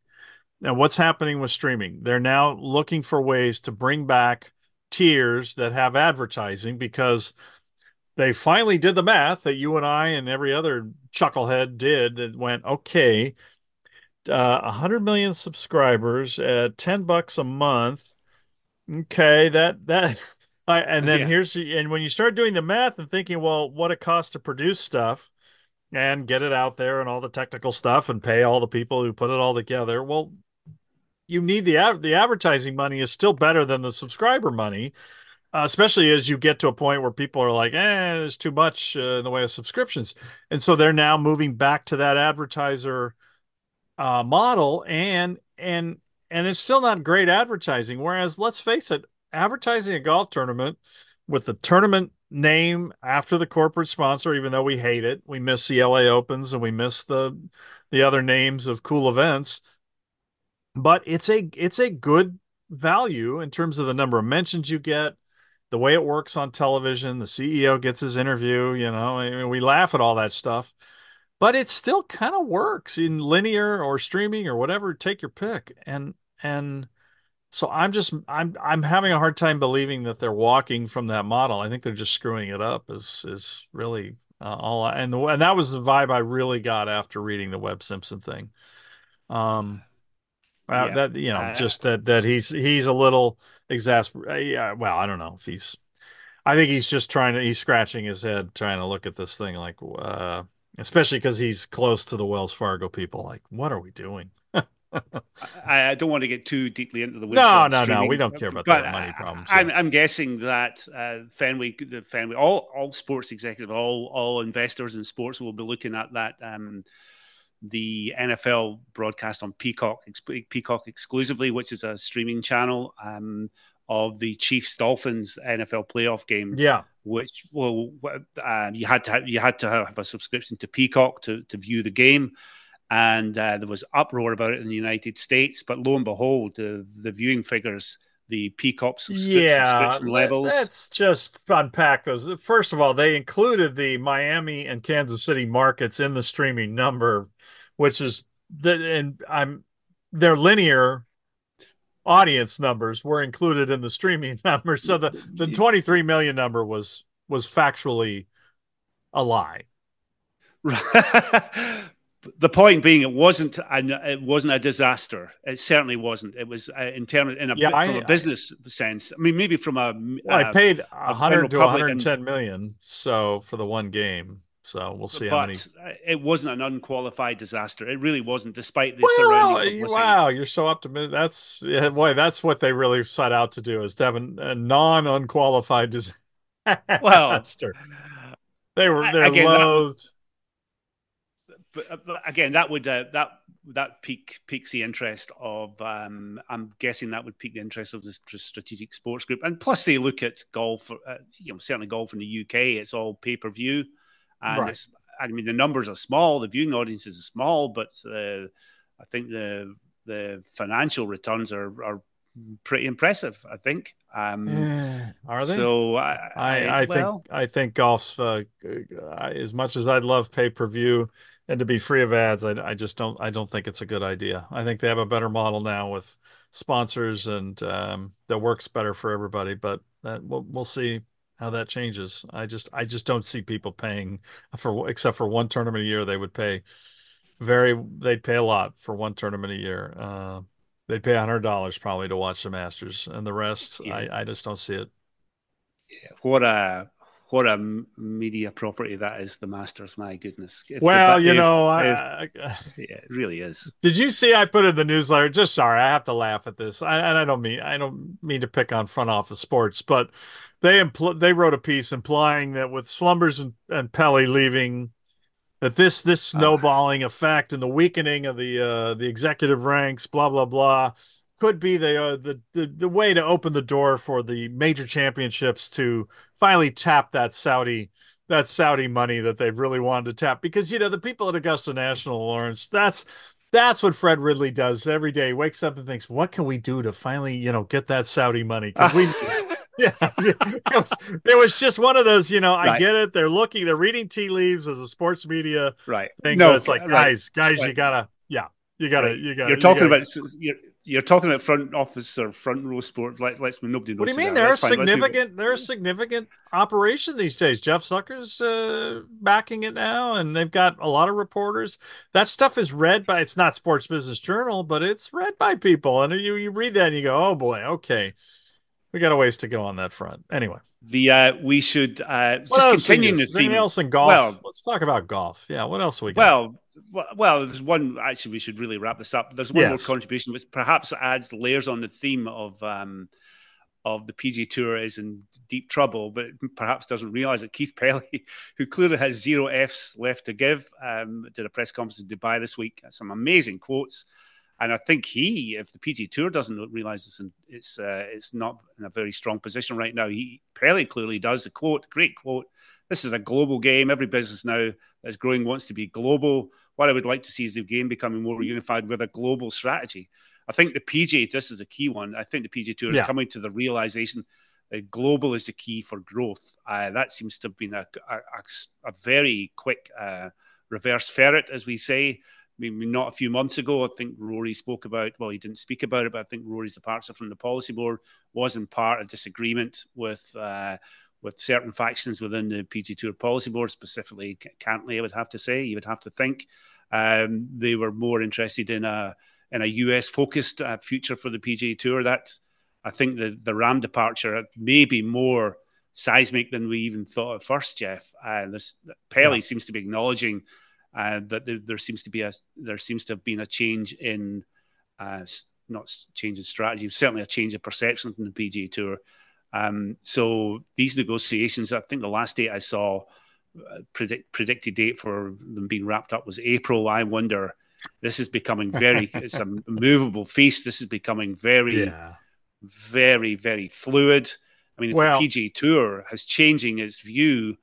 Now, what's happening with streaming? They're now looking for ways to bring back tiers that have advertising because they finally did the math that you and I and every other chucklehead did that went, okay, uh, 100 million subscribers at 10 bucks a month. Okay, that that *laughs* I, and then yeah. here's and when you start doing the math and thinking, well, what it costs to produce stuff and get it out there and all the technical stuff and pay all the people who put it all together, well, you need the the advertising money is still better than the subscriber money, uh, especially as you get to a point where people are like, "eh, there's too much uh, in the way of subscriptions," and so they're now moving back to that advertiser uh, model, and and and it's still not great advertising. Whereas, let's face it, advertising a golf tournament with the tournament name after the corporate sponsor, even though we hate it, we miss the LA Opens and we miss the the other names of cool events. But it's a it's a good value in terms of the number of mentions you get, the way it works on television. The CEO gets his interview. You know, I mean, we laugh at all that stuff, but it still kind of works in linear or streaming or whatever. Take your pick, and and so I'm just I'm I'm having a hard time believing that they're walking from that model. I think they're just screwing it up. Is is really uh, all I, and the, and that was the vibe I really got after reading the Webb Simpson thing. Um, uh, yeah. that you know, uh, just that that he's he's a little exasperated. Yeah, well, I don't know if he's. I think he's just trying to. He's scratching his head, trying to look at this thing like, uh, especially because he's close to the Wells Fargo people. Like, what are we doing? I, I, don't want to get too deeply into the no, no, no. We don't care about that money problems. I'm, I'm, guessing that uh, Fenway, the Fenway, all all sports executives, all all investors in sports will be looking at that. Um, the NFL broadcast on Peacock, Peacock exclusively, which is a streaming channel um, of the Chiefs Dolphins NFL playoff game. Yeah, which well, uh, you had to have, you had to have a subscription to Peacock to to view the game and uh, there was uproar about it in the United States. But lo and behold, the the viewing figures, the Peacock subscription, yeah, subscription levels. Let's just unpack those. First of all, they included the Miami and Kansas City markets in the streaming number, which is the and I'm their linear audience numbers were included in the streaming *laughs* number. So the the 23 million number was was factually a lie. *laughs* the point being, it wasn't a, it wasn't a disaster. It certainly wasn't. It was uh, in terms in a yeah, from I, a business I, sense. I mean, maybe from a. Well, uh, I paid hundred to one hundred ten million, so for the one game. So we'll see how many. It wasn't an unqualified disaster. It really wasn't, despite the well, surrounding. Wow, you're so optimistic. That's yeah, boy. That's what they really set out to do is to have a, a non-unqualified *laughs* disaster. Well, they were they're again, loathed. That, but, but again, that would uh, that that peak piques the interest of. Um, I'm guessing that would pique the interest of the strategic sports group, and plus they look at golf. Uh, you know, certainly golf in the UK, it's all pay per view, and right. I mean, the numbers are small, the viewing audiences are small, but uh, I think the the financial returns are are pretty impressive. I think. Um, are they? So I, I, I, I well, think I think golf's uh, as much as I'd love pay per view and to be free of ads, I, I just don't I don't think it's a good idea. I think they have a better model now with sponsors and um, that works better for everybody. But that, we'll, we'll see how that changes. I just I just don't see people paying for except for one tournament a year. They would pay very they'd pay a lot for one tournament a year. Uh, they'd pay hundred dollars probably to watch the Masters, and the rest yeah. I I just don't see it. What a what a media property that is, the Masters. My goodness. If well, the, you if, know, I, *laughs* yeah, it really is. Did you see? I put in the newsletter. Just sorry, I have to laugh at this, I, and I don't mean I don't mean to pick on front office sports, but they impl- they wrote a piece implying that with Slumbers and, and Pelley leaving, that this this ah. snowballing effect and the weakening of the uh, the executive ranks, blah blah blah, could be the, uh, the the the way to open the door for the major championships to finally tap that Saudi that Saudi money that they've really wanted to tap because you know the people at Augusta National Lawrence that's that's what Fred Ridley does every day. He wakes up and thinks, "What can we do to finally, you know, get that Saudi money?" Because we *laughs* *laughs* yeah, it was, it was just one of those. You know, I right. get it. They're looking, they're reading tea leaves as a sports media right thing. No, it's like right. guys, guys, right. you gotta, yeah, you gotta, you gotta. You're talking you gotta, about you're, talking about front office or front row sport. Like, let's nobody knows. What do you mean? They're a significant. They're a significant operation these days. Jeff Zucker's uh, backing it now, and they've got a lot of reporters. That stuff is read by. It's not Sports Business Journal, but it's read by people, and you you read that and you go, oh boy, okay, we got a ways to go on that front. Anyway, the uh, we should uh, just continue the theme. Anything else in golf? Well, let's talk about golf. Yeah, what else we got? Well well, there's one. Actually, we should really wrap this up. There's one yes. more contribution which perhaps adds layers on the theme of um, of the PGA Tour is in deep trouble, but perhaps doesn't realize that Keith Pelley, *laughs* who clearly has zero Fs left to give, um, did a press conference in Dubai this week. Some amazing quotes, and I think he, if the PGA Tour doesn't realize this, it's uh, it's not in a very strong position right now. He Pelley clearly does. A quote, great quote. This is a global game. Every business now that's growing wants to be global what I would like to see is the game becoming more unified with a global strategy. I think the PGA, this is a key one. I think the PGA Tour is coming to the realization that global is the key for growth. Uh, that seems to have been a, a, a very quick uh, reverse ferret, as we say. I mean, not a few months ago, I think Rory spoke about, well, he didn't speak about it, but I think Rory's departure from the policy board was in part a disagreement with uh, with certain factions within the PG Tour policy board, specifically Cantlay, I would have to say. You would have to think um, they were more interested in a in a US focused uh, future for the PGA Tour. That I think the the Rahm departure may be more seismic than we even thought at first, Geoff. And uh, Pelley yeah. seems to be acknowledging uh, that there, there, seems to be a there seems to have been a change in uh, not change in strategy, certainly a change of perception from the PGA Tour. Um, so these negotiations, I think the last date I saw, uh, predict, predicted date for them being wrapped up was April. I wonder. This is becoming very. *laughs* it's a movable feast. This is becoming very, yeah. very, very fluid. I mean, well, the PG Tour has changing its view,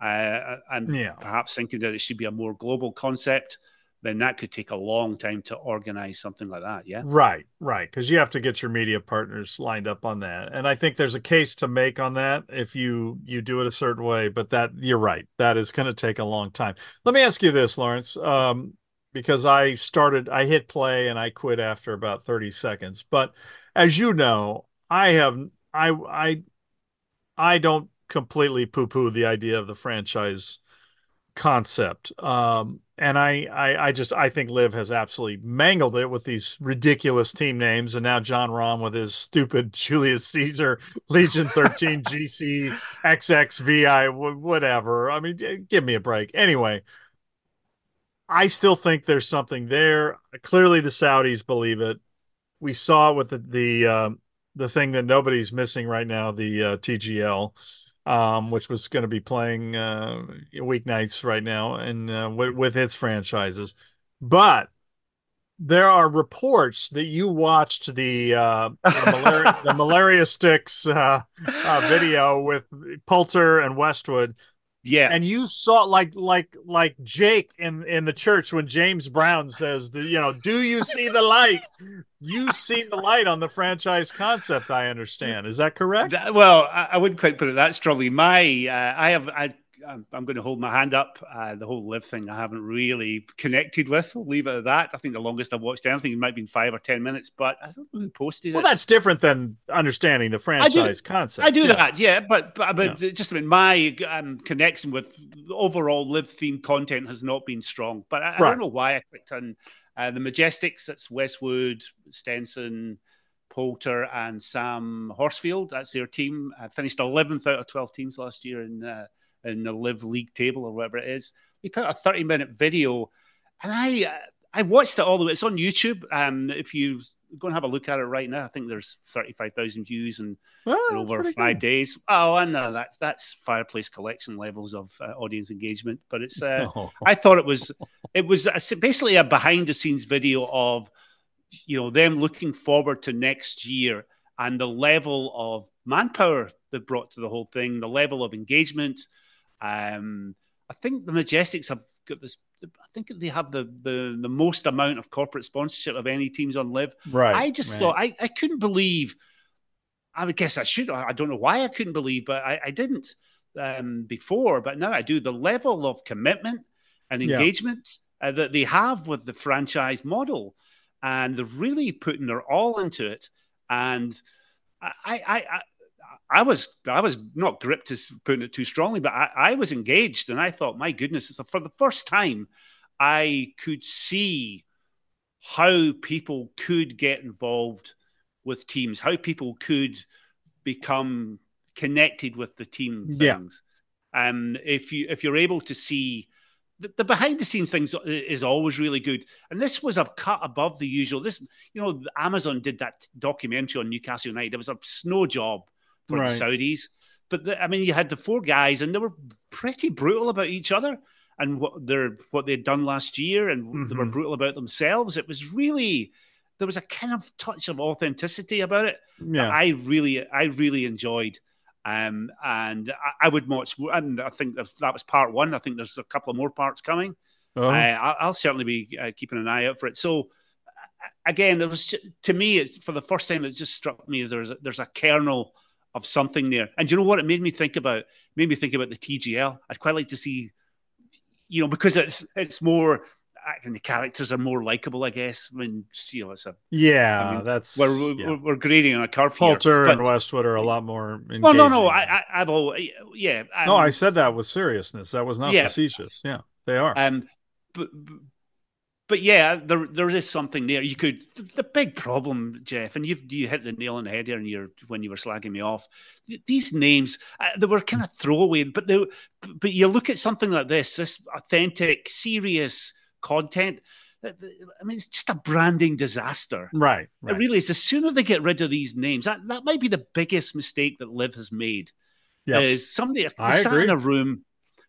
uh, and yeah. perhaps thinking that it should be a more global concept then that could take a long time to organize something like that. Yeah. Right. Right. Because you have to get your media partners lined up on that. And I think there's a case to make on that if you you do it a certain way. But that you're right. That is going to take a long time. Let me ask you this, Lawrence. Um, because I started, I hit play and I quit after about 30 seconds. But as you know, I have I I I don't completely poo-poo the idea of the franchise concept. Um, and I, I, I just I think LIV has absolutely mangled it with these ridiculous team names, and now Jon Rahm with his stupid *laughs* Julius Caesar Legion 13 *laughs* GC XXVI whatever. I mean, give me a break. Anyway, I still think there's something there. Clearly, the Saudis believe it. We saw it with the the uh, the thing that nobody's missing right now, the uh, TGL um, which was going to be playing uh, weeknights right now and uh, with, with its franchises. But there are reports that you watched the uh, the, malaria, the *laughs* malaria sticks uh, uh, video with Poulter and Westwood, yeah. And you saw like like like Jake in in the church when James Brown says, you know, do you see the light? you see the light on the franchise concept, I understand. Is that correct? Well, I, I wouldn't quite put it that strongly. My uh, I have I I'm, I'm going to hold my hand up. Uh, the whole LIV thing, I haven't really connected with. We'll leave it at that. I think the longest I've watched anything it might have been five or ten minutes, but I don't know who posted well, it. Well, that's different than understanding the franchise I concept. I do yeah. that, yeah. But but, but yeah. just I mean, my um, connection with overall LIV themed content has not been strong. But I, right. I don't know why I clicked on uh, the Majesticks. That's Westwood, Stenson. Poulter and Sam Horsfield. That's their team. I finished 11th out of 12 teams last year in uh, in the LIV League table or whatever it is. They put a 30 minute video, and I I watched it all the way. It's on YouTube. Um, if you go and have a look at it right now, I think there's 35,000 views in, oh, in over five good. days. Oh, I know that's that's fireplace collection levels of uh, audience engagement. But it's uh, *laughs* oh. I thought it was it was a, basically a behind the scenes video of you know them looking forward to next year and the level of manpower they brought to the whole thing, the level of engagement. Um, I think the Majesticks have got this. I think they have the the, the most amount of corporate sponsorship of any teams on LIV. Right. I just right. thought I, I couldn't believe. I would guess I should. I don't know why I couldn't believe, but I, I didn't um, before. But now I do. The level of commitment and engagement yeah. uh, that they have with the franchise model, and they're really putting their all into it. And I, I, I, I was, I was not gripped as putting it too strongly, but I, I was engaged, and I thought, my goodness, for the first time, I could see how people could get involved with teams, how people could become connected with the team things. Yeah. Um, if you if you're able to see the, the, behind the scenes things is always really good, and this was a cut above the usual. This, you know, Amazon did that documentary on Newcastle United. It was a snow job for right. the Saudis, but the, I mean, you had the four guys, and they were pretty brutal about each other and what they're what they'd done last year, and mm-hmm. they were mm-hmm. brutal about themselves. It was really there was a kind of touch of authenticity about it. Yeah, I really I really enjoyed. Um, and I, I, would watch, and I think that was part one. I think there's a couple of more parts coming. Uh-huh. Uh, I'll certainly be uh, keeping an eye out for it. So, again, it was to me, it's for the first time, it just struck me there's a, there's a kernel of something there. And you know what? It made me think about made me think about the TGL. I'd quite like to see you know, because it's it's more and the characters are more likable, I guess. I mean, you know, it's a yeah. I mean, that's we're, we're, we're grading on a curve here, and Westwood are a lot more. Engaging. Well, no, no, I, I, have always, yeah. Um, no, I said that with seriousness. That was not yeah. facetious. Yeah, they are. Um, but but yeah, there there is something there. You could the big problem, Geoff, and you you hit the nail on the head here, and you're when you were slagging me off. These names uh, they were kind of throwaway, but they but you look at something like this, this authentic, serious content. I mean, it's just a branding disaster. Right, right. It really is. The sooner they get rid of these names, that, that might be the biggest mistake that LIV has made. Yeah, is somebody I sat agree. in a room,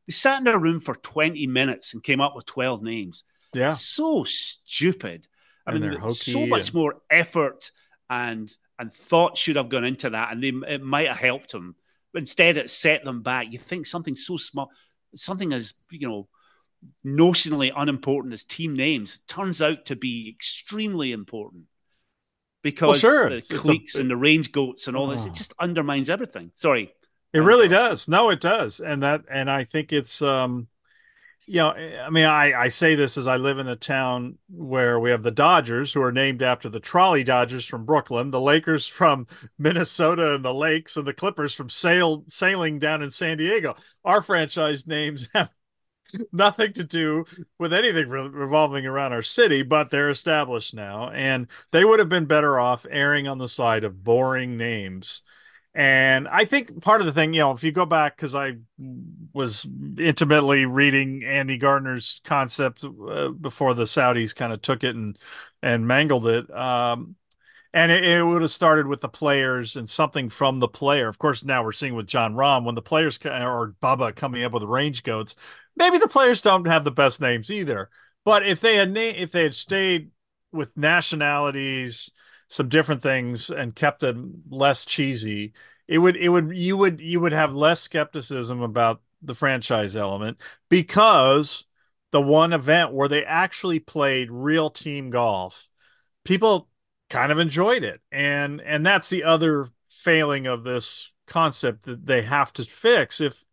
they sat in a room for twenty minutes and came up with twelve names yeah. So stupid. I and mean, so much and... more effort and and thought should have gone into that, and they, it might have helped them. But instead, it set them back. You think something so small, something as you know, notionally unimportant as team names turns out to be extremely important because well, sure. the it's, Cleeks a, and the range goats and all this. It oh. just undermines everything. Sorry, it really does. No, it does, and that and I think it's um you know, I mean, I, I say this as I live in a town where we have the Dodgers, who are named after the trolley Dodgers from Brooklyn, the Lakers from *laughs* Minnesota and the Lakes, and the Clippers from sail sailing down in San Diego. Our franchise names *laughs* have nothing to do with anything re- revolving around our city, but they're established now, and they would have been better off erring on the side of boring names and I think part of the thing, you know, if you go back, because I was intimately reading Andy Gardiner's concept uh, before the Saudis kind of took it and and mangled it. Um, and it, it, would have started with the players and something from the player. Of course, now we're seeing with Jon Rahm when the players or Bubba coming up with range goats. Maybe the players don't have the best names either. But if they had na- if they had stayed with nationalities some different things and kept it less cheesy, it would it would you would you would have less skepticism about the franchise element because the one event where they actually played real team golf, people kind of enjoyed it. And and that's the other failing of this concept that they have to fix if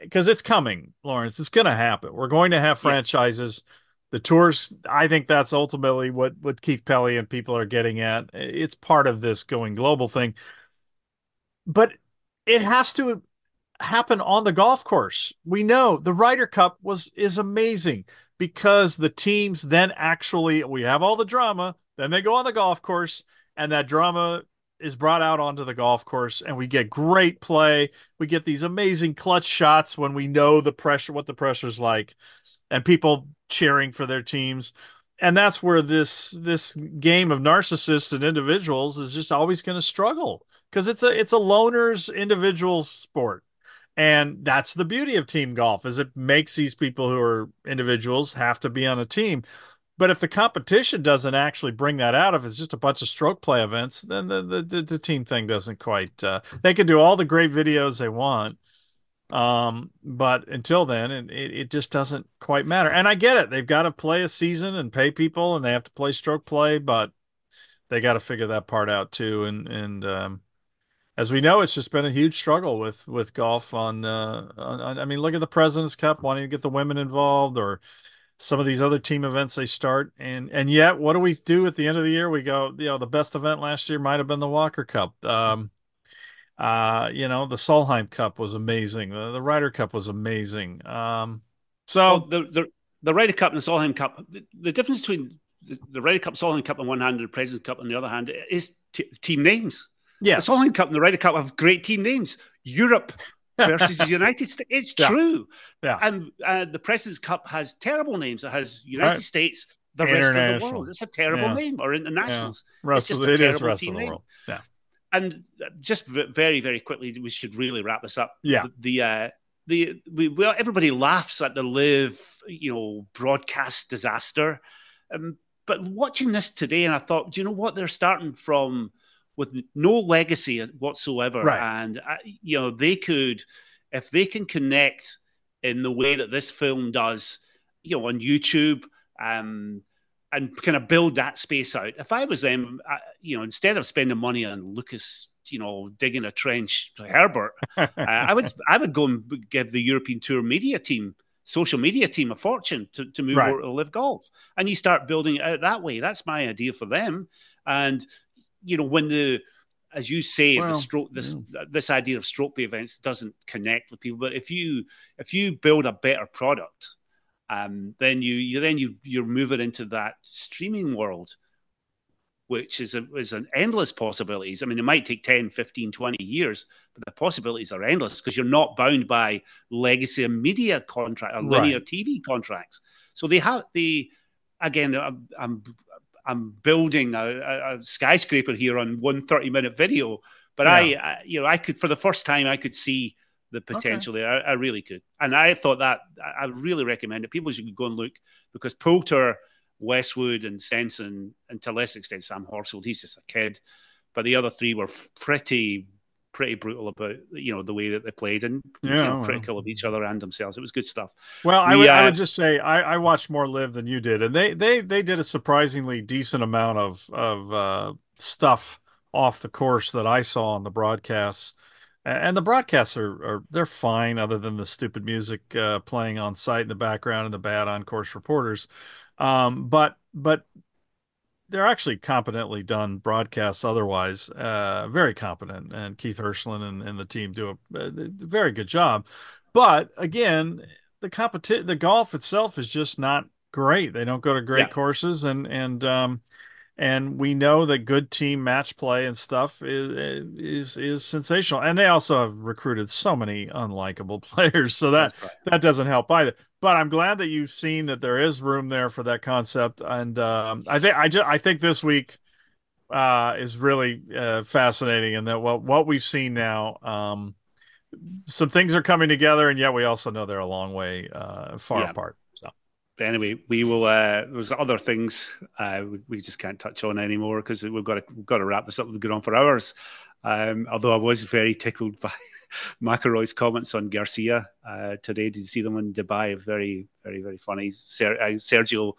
because it's coming, Lawrence. It's going to happen. We're going to have franchises. Yeah the tours i think that's ultimately what what keith pelley and people are getting at. It's part of this going global thing. But it has to happen on the golf course. We know the ryder cup was is amazing because the teams then actually we have all the drama then they go on the golf course and that drama is brought out onto the golf course and we get great play. We get these amazing clutch shots when we know the pressure, what the pressure's like, and people cheering for their teams. And that's where this this game of narcissists and individuals is just always going to struggle because it's a it's a loners individual sport. And that's the beauty of team golf is it makes these people who are individuals have to be on a team. But if the competition doesn't actually bring that out, if it's just a bunch of stroke play events, then the the, the, team thing doesn't quite. Uh, they can do all the great videos they want, um, but until then, it, it just doesn't quite matter. And I get it; they've got to play a season and pay people, and they have to play stroke play, but they got to figure that part out too. And and um, as we know, it's just been a huge struggle with with golf. On, uh, on, I mean, look at the Presidents Cup, wanting to get the women involved, or some of these other team events they start, and and yet, what do we do at the end of the year? We go, you know, the best event last year might have been the Walker Cup. Um, uh, you know, the Solheim Cup was amazing. The, the Ryder Cup was amazing. Um, so well, the, the the Ryder Cup and the Solheim Cup, the, the difference between the, the Ryder Cup, Solheim Cup on one hand, and the President's Cup on the other hand is t- team names. Yes. The Solheim Cup and the Ryder Cup have great team names. Europe versus the United States. It's Yeah. true. Yeah. And uh, the President's Cup has terrible names. It has United Right. States, the rest of the world. It's a terrible Yeah. name, or internationals. rest just of it is rest of the name. world. Yeah. And just very, very quickly, we should really wrap this up. Yeah. The, the uh, the we well, everybody laughs at the LIV, you know, broadcast disaster. Um, but watching this today, and I thought, do you know what? They're starting from with no legacy whatsoever, Right. and uh, you know they could, if they can connect in the way that this film does, you know, on YouTube, um, and kind of build that space out. If I was them, I, you know, instead of spending money on Lucas, you know, digging a trench to Herbert, *laughs* uh, I would I would go and give the European Tour media team, social media team, a fortune to, to move Right. over to LIV Golf, and you start building it out that way. That's my idea for them. And you know, when the as you say, Well, the stroke this this idea of stroke play events doesn't connect with people. But if you if you build a better product, um, then you you then you you're moving into that streaming world which is a, is an endless possibilities. I mean, it might take 10, 15, 20 years, but the possibilities are endless because you're not bound by legacy media contract or linear TV contracts. So they have the again. I'm I'm, I'm building a, a, skyscraper here on one 30 minute video, but I, I you know I could for the first time I could see the potential there. I, I really could, and I thought that I really recommend it. People should go and look because Poulter. Westwood and Stenson, and to a less extent Sam Horsfield. He's just a kid, but the other three were pretty, pretty brutal about you know the way that they played and you Yeah, know, well. critical of each other and themselves. It was good stuff. Well, I We, would, I uh, would just say I, I watched more LIV than you did, and they they they did a surprisingly decent amount of of uh, stuff off the course that I saw on the broadcasts. And the broadcasts are, are they're fine, other than the stupid music uh, playing on site in the background and the bad on course reporters. Um, but but they're actually competently done broadcasts otherwise, uh, very competent. And Keith Hirschland and, and the team do a, a very good job. But again, the competition, the golf itself is just not great. They don't go to great Yeah. courses, and and um, and we know that good team match play and stuff is is is sensational. And they also have recruited so many unlikable *laughs* players, so that right. that doesn't help either. But I'm glad that you've seen that there is room there for that concept, and um, I think I just I think this week uh, is really uh, fascinating, and that what what we've seen now. Um, some things are coming together, and yet we also know they're a long way uh, far Yeah. apart. So But anyway, we will. Uh, there's other things uh, we, we just can't touch on anymore because we've got to we've got to wrap this up. We've gone on for hours. Um, although I was very tickled *laughs* by McIlroy's comments on Garcia uh, today. Did you see them in Dubai? Very, very, very funny. Ser- uh, Sergio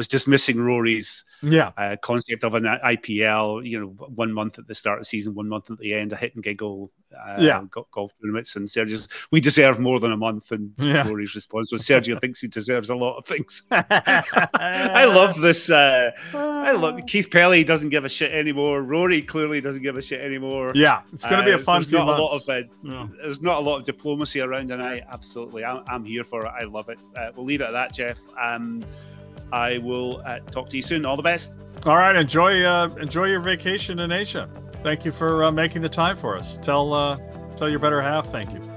was dismissing Rory's yeah, uh, concept of an IPL. You know, one month at the start of the season, one month at the end, a hit and giggle. Uh, Yeah. go- golf tournaments, and Sergio's we deserve more than a month. And Yeah. Rory's response was, Sergio thinks he deserves a lot of things. *laughs* I love this. Uh, I love *laughs* Keith Pelley doesn't give a shit anymore. Rory clearly doesn't give a shit anymore. Yeah, it's going to be a Uh, fun there's few not months. A lot of, uh, Yeah. There's not a lot of diplomacy around, and I absolutely, I'm, I'm here for it. I love it. Uh, we'll leave it at that, Geoff. Um, I will uh, talk to you soon. All the best. All right, enjoy uh, enjoy your vacation in Asia. Thank you for uh, making the time for us. Tell uh, tell your better half thank you.